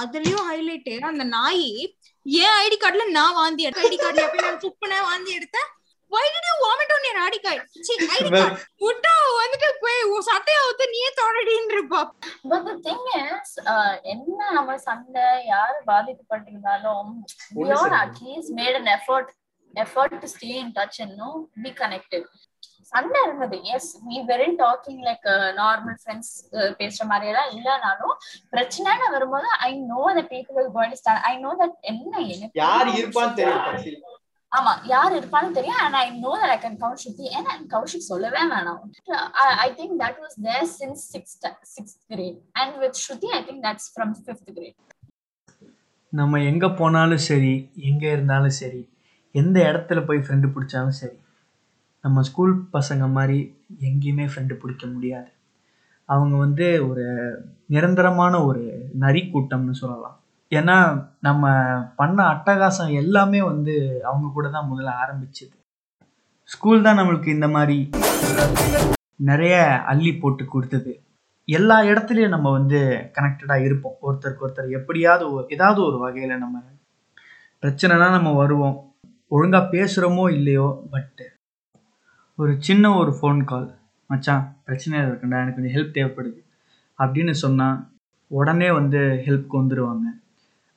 Speaker 9: அதுலயும் ஹைலைட் அந்த நாய் ஏன் ஐடி கார்டுல நான் வாந்தி எடுத்தேன். ஐடி கார்டுல போய் நான் துப்புனேன் வாந்தி எடுத்தேன். You vomit on your ID card? See ID card வந்துட்டு போய் உன் சட்டையை ஊத்து நீயே தொடடின்னு இருப்பா.
Speaker 7: பட் தி திங் இஸ் என்ன நம்ம சண்டை? யாரு பாதிக்கப்பட்டிருந்தாலும் least made an effort effort to stay in touch and know be connected சண்டை இருந்தது yes we weren't talking like normal friends பேசுற மாதிரி எல்லாம் இல்லனாலும் பிரச்சனைன்னு வரும்போது I know the people will going to stand i know that என்ன எனக்கு
Speaker 1: யார் இருப்பான்னு தெரியும்.
Speaker 7: ஆமா யார் இருப்பான்னு தெரியும் and i know that i can count shruti and and Kaushik சொல்லவே வேணாம் I, i think that was there since sixth sixth grade and with shruti i think that's from fifth grade
Speaker 10: நம்ம எங்கே போனாலும் சரி எங்கே இருந்தாலும் சரி எந்த இடத்துல போய் ஃப்ரெண்டு பிடிச்சாலும் சரி நம்ம ஸ்கூல் பசங்க மாதிரி எங்கேயுமே ஃப்ரெண்டு பிடிக்க முடியாது. அவங்க வந்து ஒரு நிரந்தரமான ஒரு நரி கூட்டம்னு சொல்லலாம். ஏன்னா நம்ம பண்ண அட்டகாசம் எல்லாமே வந்து அவங்க கூட தான் முதல்ல ஆரம்பிச்சது. ஸ்கூல் தான் நம்மளுக்கு இந்த மாதிரி நிறைய அள்ளி போட்டு கொடுத்தது. எல்லா இடத்துலையும் நம்ம வந்து கனெக்டடாக இருப்போம். ஒருத்தருக்கு ஒருத்தர் எப்படியாவது ஏதாவது ஒரு வகையில் நம்ம பிரச்சனைனா நம்ம வருவோம். ஒழுங்காக பேசுகிறோமோ இல்லையோ பட்டு ஒரு சின்ன ஒரு ஃபோன் கால் மச்சான் பிரச்சனையாக இருக்குண்டா? எனக்கு கொஞ்சம் ஹெல்ப் தேவைப்படுது. அப்படின்னு சொன்னால் உடனே வந்து ஹெல்ப்க்கு வந்துடுவாங்க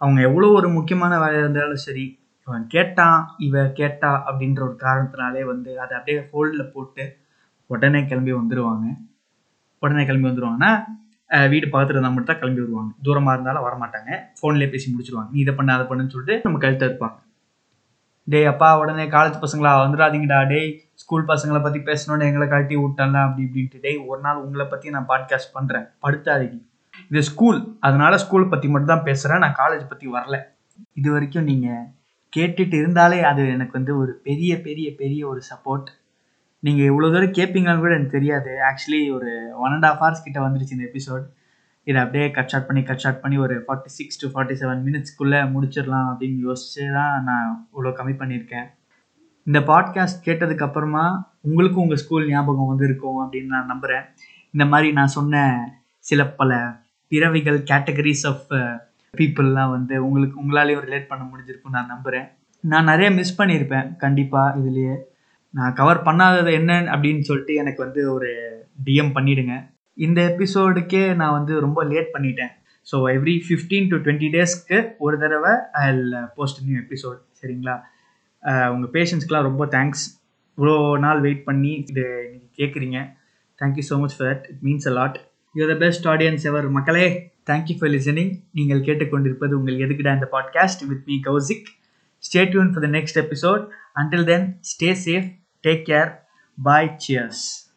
Speaker 10: அவங்க எவ்வளோ ஒரு முக்கியமான வேலையாக இருந்தாலும் சரி இவன் கேட்டான் இவ கேட்டா அப்படின்ற ஒரு காரணத்தினாலே வந்து அதை அப்படியே ஹோல்டில் போட்டு உடனே கிளம்பி வந்துடுவாங்க உடனே கிளம்பி வந்துடுவாங்கன்னா வீடு பார்த்துட்டு இருந்தால் மட்டும் தான் கிளம்பி வருவாங்க. தூரமாக இருந்தாலும் வரமாட்டாங்க. ஃபோன்லேயே பேசி முடிச்சிருவாங்க. நீ இதை பண்ண அதை பண்ணுன்னு சொல்லிட்டு நம்ம கழுத்த இருப்பாங்க டேய் அப்பா உடனே காலேஜ் பசங்களா வந்துடாதீங்கடா. டேய் ஸ்கூல் பசங்களை பற்றி பேசணும்னு எங்களை கழட்டி விட்டல அப்படி இப்படின்ட்டு. டேய் ஒரு நாள் உங்களை பற்றி நான் பாட்காஸ்ட் பண்ணுறேன் படுத்தாதீங்க. இது ஸ்கூல் அதனால ஸ்கூல் பற்றி மட்டும் தான் பேசுகிறேன் நான் காலேஜ் பற்றி வரல. இது வரைக்கும் நீங்கள் கேட்டுட்டு இருந்தாலே அது எனக்கு வந்து ஒரு பெரிய பெரிய பெரிய ஒரு சப்போர்ட் நீங்கள் இவ்வளோ தூரம் கேட்பீங்கன்னு கூட எனக்கு தெரியாது. ஆக்சுவலி ஒரு ஒன் அண்ட் ஆஃப் ஹவர்ஸ் கிட்ட வந்துருச்சு இந்த எபிசோட் இதை அப்படியே கட் ஷார்ட் பண்ணி கட் ஷார்ட் பண்ணி ஒரு forty six to forty seven மினிட்ஸ்க்குள்ளே முடிச்சிடலாம் அப்படின்னு யோசிச்சு தான் நான் இவ்வளோ கம்மி பண்ணியிருக்கேன். இந்த பாட்காஸ்ட் கேட்டதுக்கப்புறமா உங்களுக்கும் உங்கள் ஸ்கூல் ஞாபகம் வந்திருக்கும் அப்படின்னு நான் நம்புகிறேன் இந்த மாதிரி நான் சொன்ன சில பல பிறவிகள் கேட்டகரிஸ் ஆஃப் பீப்புளெலாம் வந்து உங்களுக்கு உங்களாலேயும் ரிலேட் பண்ண முடிஞ்சிருக்கும் நான் நம்புகிறேன் நான் நிறைய மிஸ் பண்ணியிருப்பேன் கண்டிப்பாக இதுலேயே.
Speaker 1: நான் கவர் பண்ணாதது என்னன்னு அப்படின்னு சொல்லிட்டு எனக்கு வந்து ஒரு டிஎம் பண்ணிவிடுங்க இந்த எபிசோடுக்கே நான் வந்து ரொம்ப லேட் பண்ணிட்டேன். So every fifteen to twenty டேஸ்க்கு ஒரு தடவை ஐ போஸ்ட் நியூ எபிசோட் சரிங்களா? Uh, உங்கள் பேஷன்ஸ்க்கெலாம் ரொம்ப தேங்க்ஸ் இவ்வளோ நாள் வெயிட் பண்ணி இது இன்னைக்கு கேட்குறீங்க thank you so much for that it means a lot you the best audience ever மக்களே. தேங்க்யூ ஃபார் லிசனிங் நீங்கள் கேட்டுக்கொண்டிருப்பது உங்கள் எதுக்கிட இந்த podcast with me Kaushik. Stay tuned for the next episode until then stay safe take care bye cheers